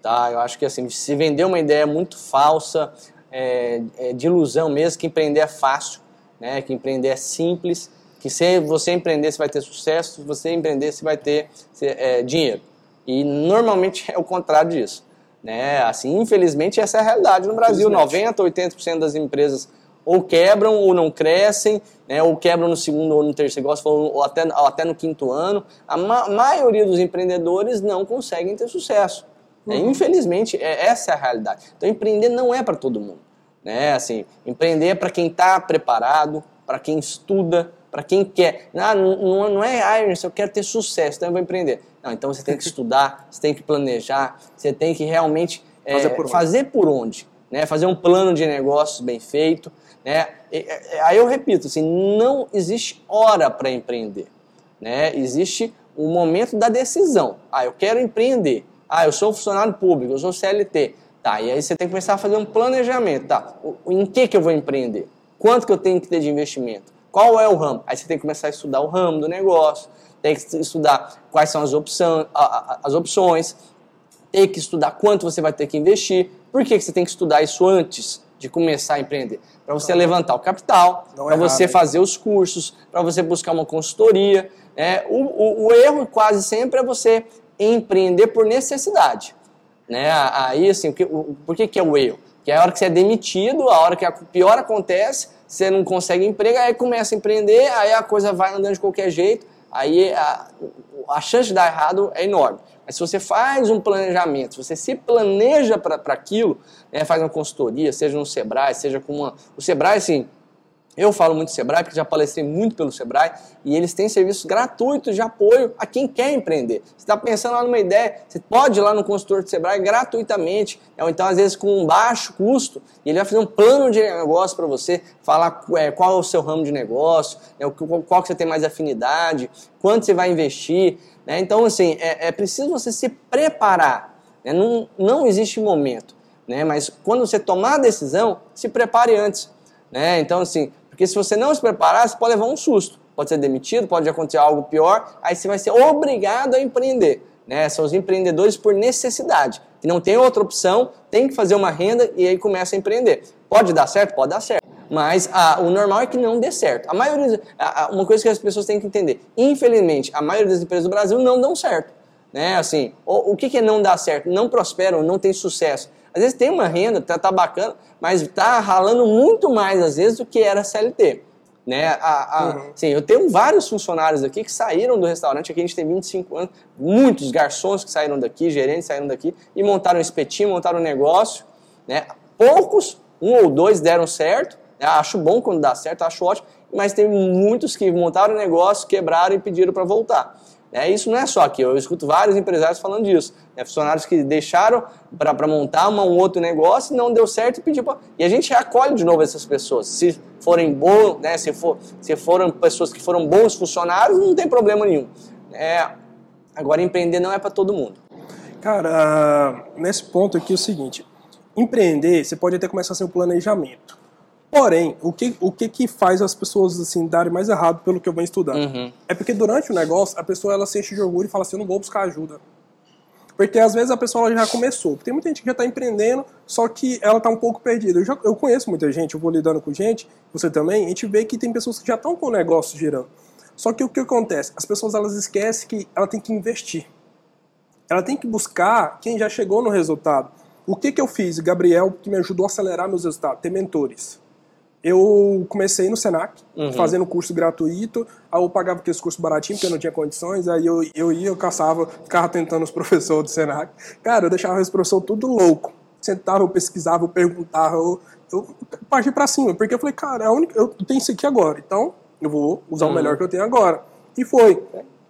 Tá? Eu acho que assim, se vender uma ideia muito falsa, é, é, de ilusão mesmo, que empreender é fácil, né? que empreender é simples, que se você empreender você vai ter sucesso, se você empreender você vai ter é, dinheiro. E normalmente é o contrário disso. Né? Assim, infelizmente essa é a realidade no Brasil. 90, 80% das empresas ou quebram ou não crescem, né, ou quebram no segundo ou no terceiro, ou até, ou até no quinto ano. A ma maioria dos empreendedores não conseguem ter sucesso. Né? Uhum. Infelizmente, é, essa é a realidade. Então, empreender não é para todo mundo. Né? Assim, empreender é para quem está preparado, para quem estuda, para quem quer. Ah, não, não é, ah, eu quero ter sucesso, então eu vou empreender. Não, então você tem que estudar, você tem que planejar, você tem que realmente é, fazer, por fazer por onde. Né? Fazer um plano de negócios bem feito, né? Aí eu repito, assim, não existe hora para empreender. Né? Existe o momento da decisão. Ah, eu quero empreender. Ah, eu sou funcionário público, eu sou CLT. Tá, e aí você tem que começar a fazer um planejamento. Tá, em que, que eu vou empreender? Quanto que eu tenho que ter de investimento? Qual é o ramo? Aí você tem que começar a estudar o ramo do negócio, tem que estudar quais são as, opção, as opções, tem que estudar quanto você vai ter que investir. Por que, que você tem que estudar isso antes de começar a empreender? Para você levantar o capital, para você fazer os cursos, para você buscar uma consultoria. Né? O, o, o, erro quase sempre é você empreender por necessidade. Né? Aí, assim, o que, o, por que, que é o erro? Que é a hora que você é demitido, a hora que a pior acontece, você não consegue emprego, aí começa a empreender, aí a coisa vai andando de qualquer jeito, aí a, a chance de dar errado é enorme. Mas se você faz um planejamento, se você se planeja para aquilo, né, faz uma consultoria, seja no Sebrae, seja com uma. O Sebrae, assim, Eu falo muito do Sebrae, porque já palestrei muito pelo Sebrae, e eles têm serviços gratuitos de apoio a quem quer empreender. Você está pensando lá numa ideia, você pode ir lá no consultor do Sebrae gratuitamente, ou então às vezes com um baixo custo, e ele vai fazer um plano de negócio para você, falar é, qual é o seu ramo de negócio, é, qual, qual que você tem mais afinidade, quanto você vai investir. Né? Então, assim, é, é, preciso você se preparar. Né? Não, não existe momento, né? mas quando você tomar a decisão, se prepare antes. Né? Então, assim, porque se você não se preparar, você pode levar um susto. Pode ser demitido, pode acontecer algo pior, aí você vai ser obrigado a empreender. Né? São os empreendedores por necessidade, que não tem outra opção, tem que fazer uma renda e aí começa a empreender. Pode dar certo? Pode dar certo. Mas ah, o normal é que não dê certo. A maioria, ah, uma coisa que as pessoas têm que entender, infelizmente, a maioria das empresas do Brasil não dão certo. Né? Assim, o, o que, que é não dar certo? Não prosperam, não tem sucesso. Às vezes tem uma renda, tá, tá bacana, mas tá ralando muito mais às vezes do que era CLT. Né? A, a, uhum. sim, eu tenho vários funcionários aqui que saíram do restaurante, aqui a gente tem 25 anos, muitos garçons que saíram daqui, gerentes saíram daqui e montaram um espetinho, montaram um negócio. Né? Poucos, um ou dois deram certo, né? acho bom quando dá certo, acho ótimo, mas tem muitos que montaram o negócio, quebraram e pediram para voltar. É, isso não é só aqui, eu escuto vários empresários falando disso. Né? Funcionários que deixaram para montar uma, um outro negócio, não deu certo e pediu pra... E a gente acolhe de novo essas pessoas. Se forem bons, né, se, for, se foram pessoas que foram bons funcionários, não tem problema nenhum. É, agora, empreender não é para todo mundo. Cara, nesse ponto aqui é o seguinte: empreender, você pode até começar sem um planejamento. Porém, o que, o que que faz as pessoas assim darem mais errado pelo que eu venho estudando? Uhum. É porque durante o negócio, a pessoa ela se enche de orgulho e fala assim, eu não vou buscar ajuda. Porque às vezes a pessoa já começou. Tem muita gente que já está empreendendo, só que ela está um pouco perdida. Eu, já, eu conheço muita gente, eu vou lidando com gente, você também, a gente vê que tem pessoas que já estão com o negócio girando. Só que o que acontece? As pessoas elas esquecem que ela tem que investir. Ela tem que buscar quem já chegou no resultado. O que, que eu fiz, Gabriel, que me ajudou a acelerar meus resultados? Ter mentores eu comecei no Senac, uhum. fazendo curso gratuito, aí eu pagava aqueles cursos baratinhos, porque eu não tinha condições, aí eu, eu ia, eu caçava, ficava tentando os professores do Senac. Cara, eu deixava os professores tudo louco. Sentava, eu pesquisava, eu perguntava, eu, eu parti pra cima, porque eu falei, cara, é a única, eu tenho isso aqui agora, então eu vou usar uhum. o melhor que eu tenho agora. E foi.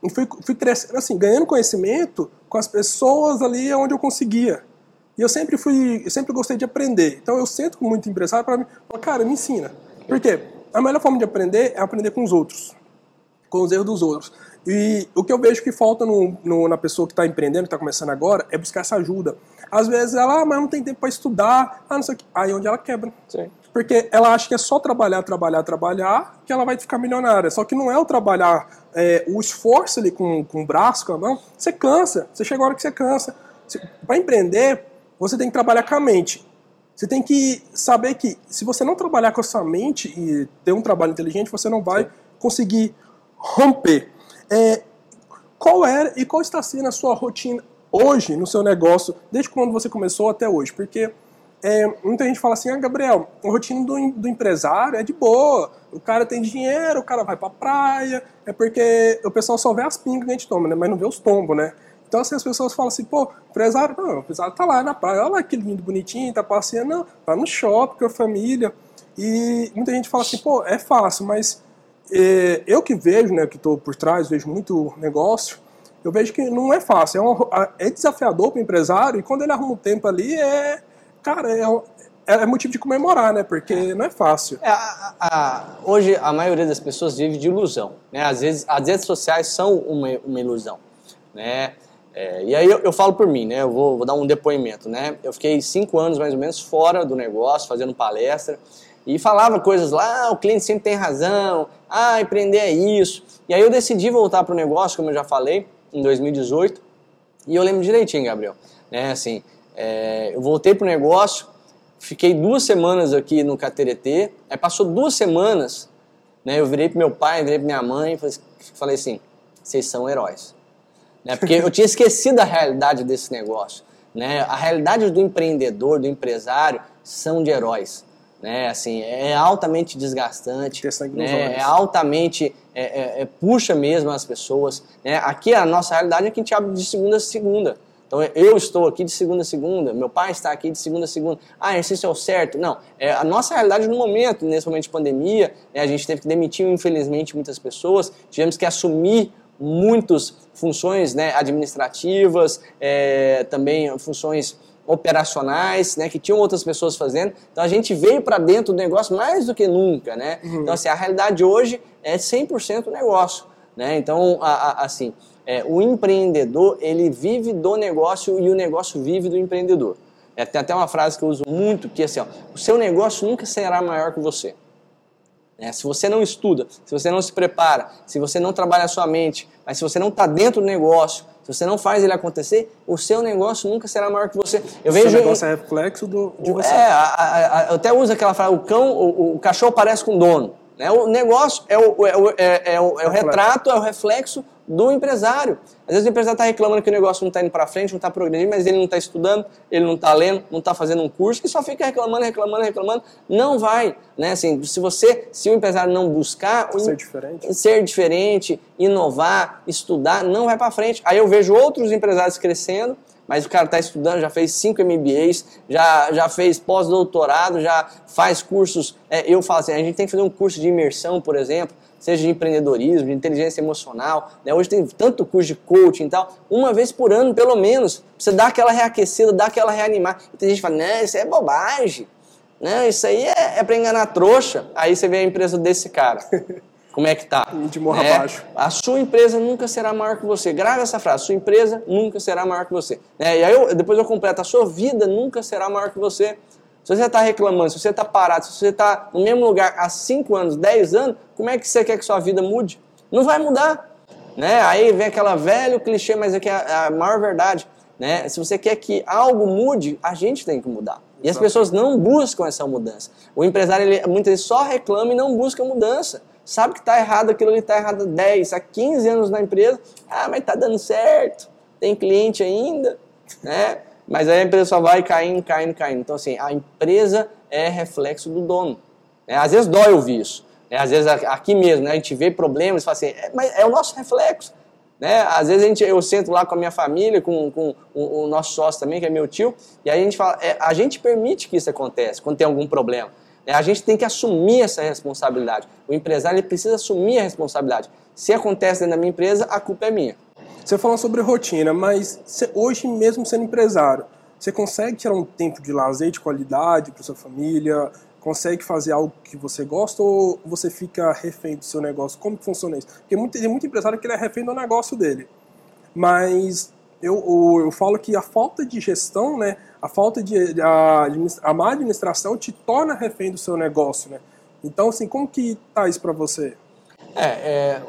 E fui, fui crescendo, assim, ganhando conhecimento com as pessoas ali onde eu conseguia. E eu sempre fui, eu sempre gostei de aprender. Então eu sento com muito empresário para mim, cara, me ensina. Por quê? A melhor forma de aprender é aprender com os outros, com os erros dos outros. E o que eu vejo que falta no, no, na pessoa que está empreendendo, que está começando agora, é buscar essa ajuda. Às vezes ela, ah, mas não tem tempo para estudar, ah, não sei o que. Aí é onde ela quebra. Sim. Porque ela acha que é só trabalhar, trabalhar, trabalhar, que ela vai ficar milionária. Só que não é o trabalhar, é, o esforço ali com, com o braço, com a mão, você cansa. Você chega a hora que você cansa. Para empreender, você tem que trabalhar com a mente. Você tem que saber que se você não trabalhar com a sua mente e ter um trabalho inteligente, você não vai conseguir romper. É, qual era e qual está sendo a sua rotina hoje no seu negócio, desde quando você começou até hoje? Porque é, muita gente fala assim, ah, Gabriel, a rotina do, do, empresário é de boa, o cara tem dinheiro, o cara vai pra praia, é porque o pessoal só vê as pingas que a gente toma, né, mas não vê os tombos, né? Então, assim, as pessoas falam assim, pô, empresário, não, o empresário tá lá na praia, olha lá que lindo, bonitinho, tá passeando, não, tá no shopping com a família. E muita gente fala assim, pô, é fácil, mas é, eu que vejo, né, que estou por trás, vejo muito negócio, eu vejo que não é fácil, é, um, é desafiador para o empresário, e quando ele arruma um tempo ali, é, cara, é, é, é motivo de comemorar, né? Porque não é fácil. É, a, a, hoje a maioria das pessoas vive de ilusão, né? Às vezes as redes sociais são uma, uma ilusão, né? É, e aí eu, eu, falo por mim, né? Eu vou, vou, dar um depoimento, né? Eu fiquei cinco anos mais ou menos fora do negócio, fazendo palestra e falava coisas lá, ah, o cliente sempre tem razão, ah, empreender é isso. E aí eu decidi voltar para o negócio, como eu já falei, em 2018. E eu lembro direitinho, Gabriel, né? Assim, é, eu voltei para o negócio, fiquei duas semanas aqui no KTRT, aí passou duas semanas, né? Eu virei para meu pai, virei para minha mãe, falei assim, vocês são heróis né? Porque eu tinha esquecido a realidade desse negócio, né? A realidade do empreendedor, do empresário, são de heróis, né? Assim, é altamente desgastante, né? é altamente é, é, é, puxa mesmo as pessoas, né? Aqui a nossa realidade é que a gente abre de segunda a segunda. Então eu estou aqui de segunda a segunda, meu pai está aqui de segunda a segunda. Ah, isso é o certo? Não, é a nossa realidade no momento, nesse momento de pandemia, né, a gente teve que demitir, infelizmente, muitas pessoas, tivemos que assumir muitas funções né, administrativas, é, também funções operacionais, né, que tinham outras pessoas fazendo. Então a gente veio para dentro do negócio mais do que nunca, né? Uhum. Então assim, a realidade hoje é 100% negócio, né? Então a, a, assim, é, o empreendedor ele vive do negócio e o negócio vive do empreendedor. É, tem até uma frase que eu uso muito que é assim, ó, o seu negócio nunca será maior que você. É, se você não estuda, se você não se prepara, se você não trabalha a sua mente, mas se você não está dentro do negócio, se você não faz ele acontecer, o seu negócio nunca será maior que você. Eu vejo. O negócio é reflexo do, de você. É, a, a, a, eu até uso aquela frase: o cão, o, o cachorro parece com o dono. Né? O negócio é o, é o, é, é o, é o retrato, é o reflexo do empresário. Às vezes o empresário está reclamando que o negócio não está indo para frente, não está progredindo, mas ele não está estudando, ele não está lendo, não está fazendo um curso e só fica reclamando, reclamando, reclamando. Não vai, né? Assim, se você, se o empresário não buscar ser diferente, ser diferente, inovar, estudar, não vai para frente. Aí eu vejo outros empresários crescendo mas o cara está estudando, já fez cinco MBAs, já, já fez pós-doutorado, já faz cursos. É, eu falo assim, a gente tem que fazer um curso de imersão, por exemplo, seja de empreendedorismo, de inteligência emocional. Né? Hoje tem tanto curso de coaching e tal. Uma vez por ano, pelo menos, você dá aquela reaquecida, dá aquela reanimar. E tem gente que fala, não, isso é bobagem. Não, isso aí é, é para enganar trouxa. Aí você vê a empresa desse cara. Como é que tá? De morra né? abaixo. A sua empresa nunca será maior que você. Grave essa frase. Sua empresa nunca será maior que você. Né? E aí eu, depois eu completo. A sua vida nunca será maior que você. Se você está reclamando, se você está parado, se você está no mesmo lugar há 5 anos, 10 anos, como é que você quer que sua vida mude? Não vai mudar. Né? Aí vem aquela velho clichê, mas é que é a maior verdade. Né? Se você quer que algo mude, a gente tem que mudar. E as pessoas não buscam essa mudança. O empresário ele, muitas vezes só reclama e não busca mudança sabe que está errado, aquilo ali está errado há 10, há 15 anos na empresa, ah, mas está dando certo, tem cliente ainda, né? Mas aí a empresa só vai caindo, caindo, caindo. Então, assim, a empresa é reflexo do dono. Né? Às vezes dói ouvir isso. Né? Às vezes aqui mesmo, né? a gente vê problemas e fala assim, é, mas é o nosso reflexo. Né? Às vezes a gente, eu sento lá com a minha família, com, com o, o nosso sócio também, que é meu tio, e aí a gente fala, é, a gente permite que isso aconteça quando tem algum problema. É, a gente tem que assumir essa responsabilidade. O empresário ele precisa assumir a responsabilidade. Se acontece dentro da minha empresa, a culpa é minha. Você falou sobre rotina, mas você, hoje mesmo sendo empresário, você consegue tirar um tempo de lazer de qualidade para sua família? Consegue fazer algo que você gosta ou você fica refém do seu negócio? Como funciona isso? Porque muito, tem muito empresário que ele é refém do negócio dele. Mas eu, eu, eu falo que a falta de gestão, né, a falta de a, a má administração te torna refém do seu negócio, né? Então, assim, como que tá isso para você? É, é,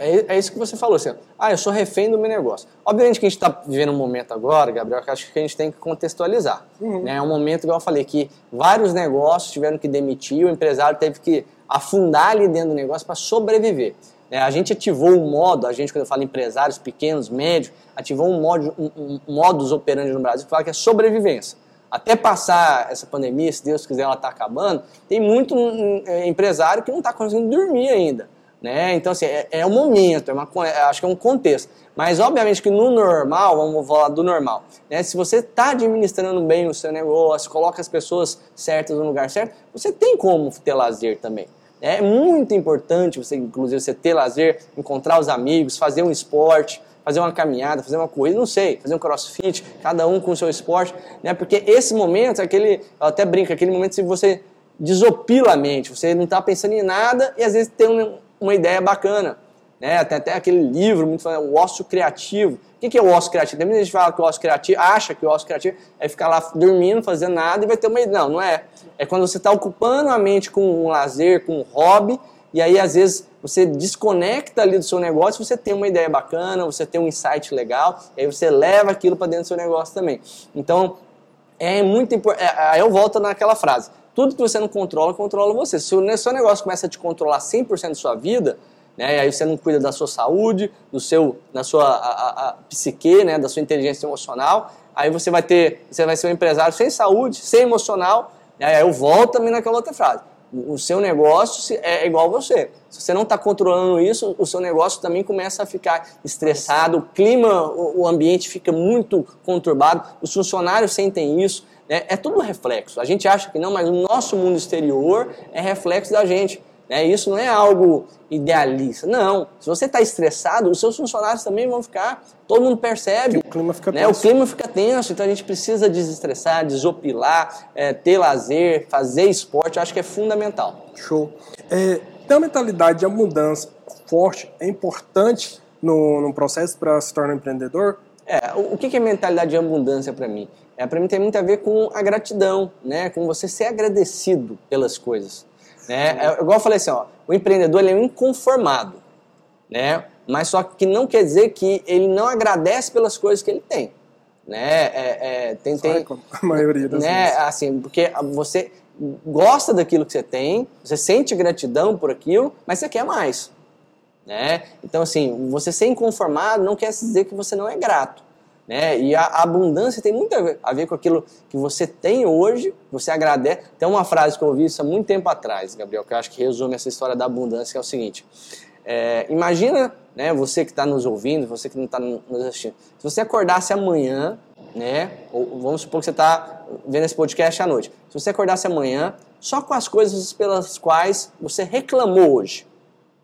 é, é, isso que você falou, assim, ah, eu sou refém do meu negócio. Obviamente que a gente está vivendo um momento agora, Gabriel, que acho que a gente tem que contextualizar. Uhum. Né? É um momento, igual eu falei, que vários negócios tiveram que demitir, o empresário teve que afundar ali dentro do negócio para sobreviver. É, a gente ativou um modo, a gente, quando eu falo empresários pequenos, médios, ativou um, modo, um, um modus operandi no Brasil que fala que é sobrevivência. Até passar essa pandemia, se Deus quiser ela está acabando, tem muito hum, é, empresário que não está conseguindo dormir ainda. Né? Então, assim, é, é um momento, é uma, é, acho que é um contexto. Mas, obviamente, que no normal, vamos falar do normal, né? se você está administrando bem o seu negócio, coloca as pessoas certas no lugar certo, você tem como ter lazer também. É muito importante você, inclusive, você ter lazer, encontrar os amigos, fazer um esporte, fazer uma caminhada, fazer uma corrida, não sei, fazer um crossfit, cada um com o seu esporte, né? Porque esse momento, aquele, eu até brinco, aquele momento que você desopila a mente, você não está pensando em nada e às vezes tem uma, uma ideia bacana. Né? Até aquele livro muito falando, o ócio criativo. O que é o ócio criativo? Tem muita gente fala que o ócio criativo, acha que o ócio criativo é ficar lá dormindo, fazendo nada e vai ter uma ideia. Não, não é. É quando você está ocupando a mente com um lazer, com um hobby, e aí às vezes você desconecta ali do seu negócio, você tem uma ideia bacana, você tem um insight legal, e aí você leva aquilo para dentro do seu negócio também. Então, é muito importante. É, aí eu volto naquela frase: tudo que você não controla, controla você. Se o seu negócio começa a te controlar 100% da sua vida, né? E aí você não cuida da sua saúde, do seu, da sua a, a, a psique, né? Da sua inteligência emocional. Aí você vai ter, você vai ser um empresário sem saúde, sem emocional. E aí eu volto também naquela outra frase. O seu negócio é igual você. Se você não está controlando isso, o seu negócio também começa a ficar estressado, o clima, o ambiente fica muito conturbado, os funcionários sentem isso. Né? É tudo reflexo. A gente acha que não, mas o nosso mundo exterior é reflexo da gente. Né? Isso não é algo idealista. Não. Se você está estressado, os seus funcionários também vão ficar. Todo mundo percebe. O clima fica né? tenso. O clima fica tenso. Então a gente precisa desestressar, desopilar, é, ter lazer, fazer esporte. Eu acho que é fundamental. Show. É, ter uma mentalidade de abundância forte é importante no, no processo para se tornar um empreendedor? É, o, o que é mentalidade de abundância para mim? É, para mim tem muito a ver com a gratidão, né? com você ser agradecido pelas coisas. Né? É, igual eu falei assim, ó, o empreendedor ele é um inconformado, né? mas só que não quer dizer que ele não agradece pelas coisas que ele tem. Né? É, é, tem, tem, a maioria das né? vezes. Assim, porque você gosta daquilo que você tem, você sente gratidão por aquilo, mas você quer mais. Né? Então, assim, você ser inconformado não quer dizer que você não é grato. Né? E a abundância tem muito a ver, a ver, com aquilo que você tem hoje, você agradece. Tem uma frase que eu ouvi isso há muito tempo atrás, Gabriel, que eu acho que resume essa história da abundância, que é o seguinte. É, imagina, né, você que está nos ouvindo, você que não está nos assistindo, se você acordasse amanhã, né, ou vamos supor que você está vendo esse podcast à noite, se você acordasse amanhã só com as coisas pelas quais você reclamou hoje,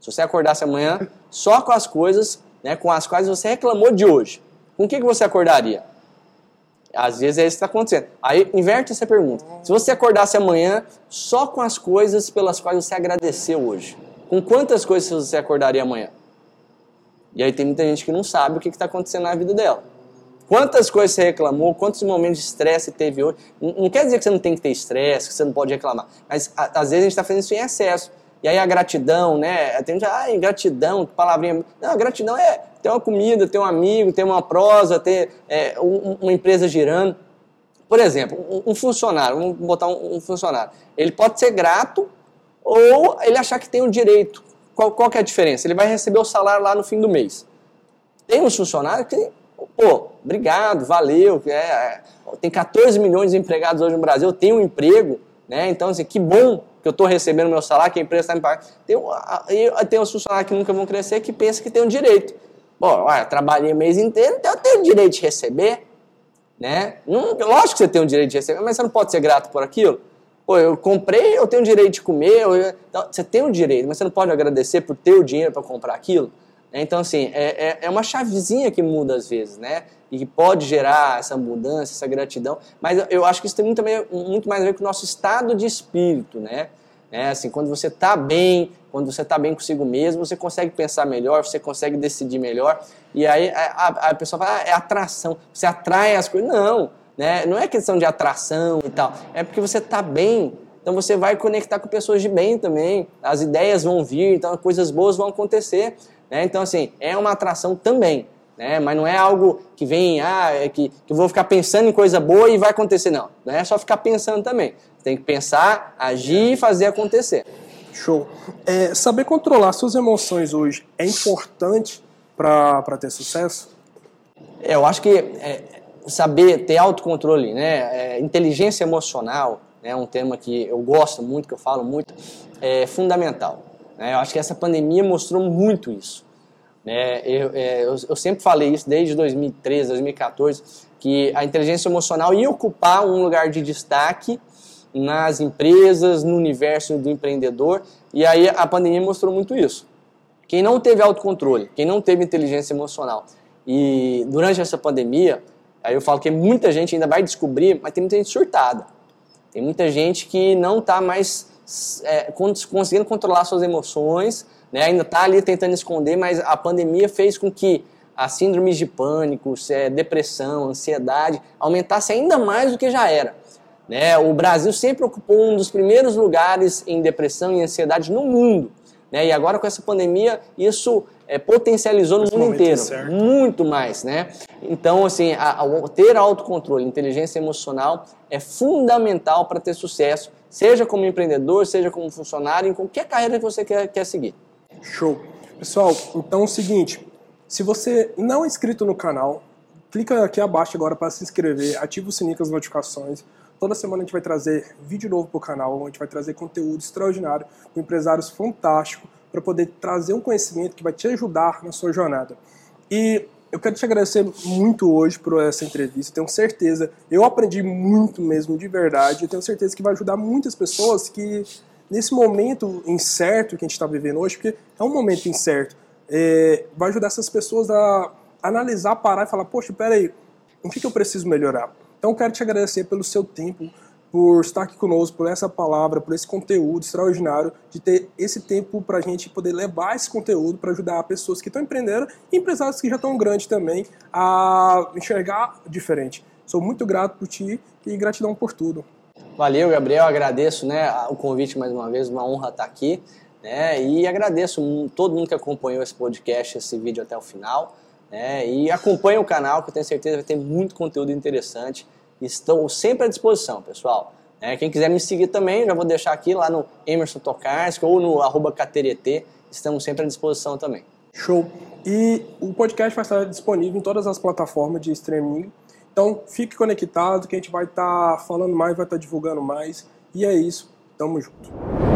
se você acordasse amanhã só com as coisas né, com as quais você reclamou de hoje, com o que, que você acordaria? Às vezes é isso que está acontecendo. Aí inverte essa pergunta. Se você acordasse amanhã só com as coisas pelas quais você agradeceu hoje, com quantas coisas você acordaria amanhã? E aí tem muita gente que não sabe o que está acontecendo na vida dela. Quantas coisas você reclamou, quantos momentos de estresse teve hoje. Não quer dizer que você não tem que ter estresse, que você não pode reclamar. Mas às vezes a gente está fazendo isso em excesso. E aí a gratidão, né? Tem gente, ah, gratidão, palavrinha. Não, gratidão é ter uma comida, ter um amigo, ter uma prosa, ter é, um, uma empresa girando. Por exemplo, um, um funcionário, vamos botar um, um, funcionário, ele pode ser grato ou ele achar que tem o um direito. Qual, qual que é a diferença? Ele vai receber o salário lá no fim do mês. Tem uns funcionários que, pô, obrigado, valeu, é, é, tem 14 milhões de empregados hoje no Brasil, tenho um emprego, né? Então, assim, que bom que eu estou recebendo meu salário, que a empresa está me pagando. Tem, tem os funcionários que nunca vão crescer que pensam que tem o um direito. Pô, eu trabalhei o mês inteiro, então eu tenho o direito de receber. Né? Não, lógico que você tem o direito de receber, mas você não pode ser grato por aquilo. Pô, eu comprei, eu tenho o direito de comer. Eu, então, você tem o direito, mas você não pode agradecer por ter o dinheiro para comprar aquilo. Então, assim, é, é, é, uma chavezinha que muda às vezes, né? E que pode gerar essa mudança, essa gratidão. Mas eu acho que isso tem muito, muito mais a ver com o nosso estado de espírito, né? É, assim, quando você está bem, quando você está bem consigo mesmo, você consegue pensar melhor, você consegue decidir melhor. E aí a, a, a pessoa fala, ah, é atração, você atrai as coisas. Não, né? não é questão de atração e tal. É porque você está bem, então você vai conectar com pessoas de bem também. As ideias vão vir, então coisas boas vão acontecer. Né? Então, assim, é uma atração também. Né? Mas não é algo que vem, ah, é que, que eu vou ficar pensando em coisa boa e vai acontecer. Não, não é só ficar pensando também. Tem que pensar, agir e fazer acontecer. Show. É, saber controlar suas emoções hoje é importante para ter sucesso? É, eu acho que é, saber ter autocontrole, né? É, inteligência emocional é né? um tema que eu gosto muito, que eu falo muito, é fundamental. Né? Eu acho que essa pandemia mostrou muito isso. Né? Eu, é, eu, eu sempre falei isso desde 2013, 2014, que a inteligência emocional ia ocupar um lugar de destaque nas empresas, no universo do empreendedor, e aí a pandemia mostrou muito isso. Quem não teve autocontrole, quem não teve inteligência emocional, e durante essa pandemia, aí eu falo que muita gente ainda vai descobrir, mas tem muita gente surtada. Tem muita gente que não está mais é, conseguindo controlar suas emoções, né? ainda está ali tentando esconder, mas a pandemia fez com que a síndrome de pânico, é, depressão, ansiedade aumentasse ainda mais do que já era. Né? O Brasil sempre ocupou um dos primeiros lugares em depressão e ansiedade no mundo. Né? E agora com essa pandemia, isso é, potencializou no Esse mundo inteiro. É muito mais. Né? Então, assim, a, a, ter autocontrole, inteligência emocional é fundamental para ter sucesso, seja como empreendedor, seja como funcionário, em qualquer carreira que você quer, quer seguir. Show. Pessoal, então é o seguinte, se você não é inscrito no canal, clica aqui abaixo agora para se inscrever, ativa o sininho com as notificações. Toda semana a gente vai trazer vídeo novo para o canal, a gente vai trazer conteúdo extraordinário com empresários fantásticos para poder trazer um conhecimento que vai te ajudar na sua jornada. E eu quero te agradecer muito hoje por essa entrevista. Tenho certeza, eu aprendi muito mesmo de verdade. Eu tenho certeza que vai ajudar muitas pessoas que nesse momento incerto que a gente está vivendo hoje, porque é um momento incerto, é, vai ajudar essas pessoas a analisar, parar e falar: poxa, peraí, o que, que eu preciso melhorar? Então, eu quero te agradecer pelo seu tempo, por estar aqui conosco, por essa palavra, por esse conteúdo extraordinário, de ter esse tempo para a gente poder levar esse conteúdo para ajudar pessoas que estão empreendendo e empresários que já estão grandes também a enxergar diferente. Sou muito grato por ti e gratidão por tudo. Valeu, Gabriel. Agradeço né, o convite mais uma vez, uma honra estar aqui. Né, e agradeço todo mundo que acompanhou esse podcast, esse vídeo até o final. Né, e acompanhe o canal, que eu tenho certeza vai ter muito conteúdo interessante. Estou sempre à disposição, pessoal. É, quem quiser me seguir também, já vou deixar aqui lá no Emerson Tokarski ou no arroba KTRT. Estamos sempre à disposição também. Show. E o podcast vai estar disponível em todas as plataformas de streaming. Então fique conectado que a gente vai estar falando mais, vai estar divulgando mais. E é isso. Tamo junto.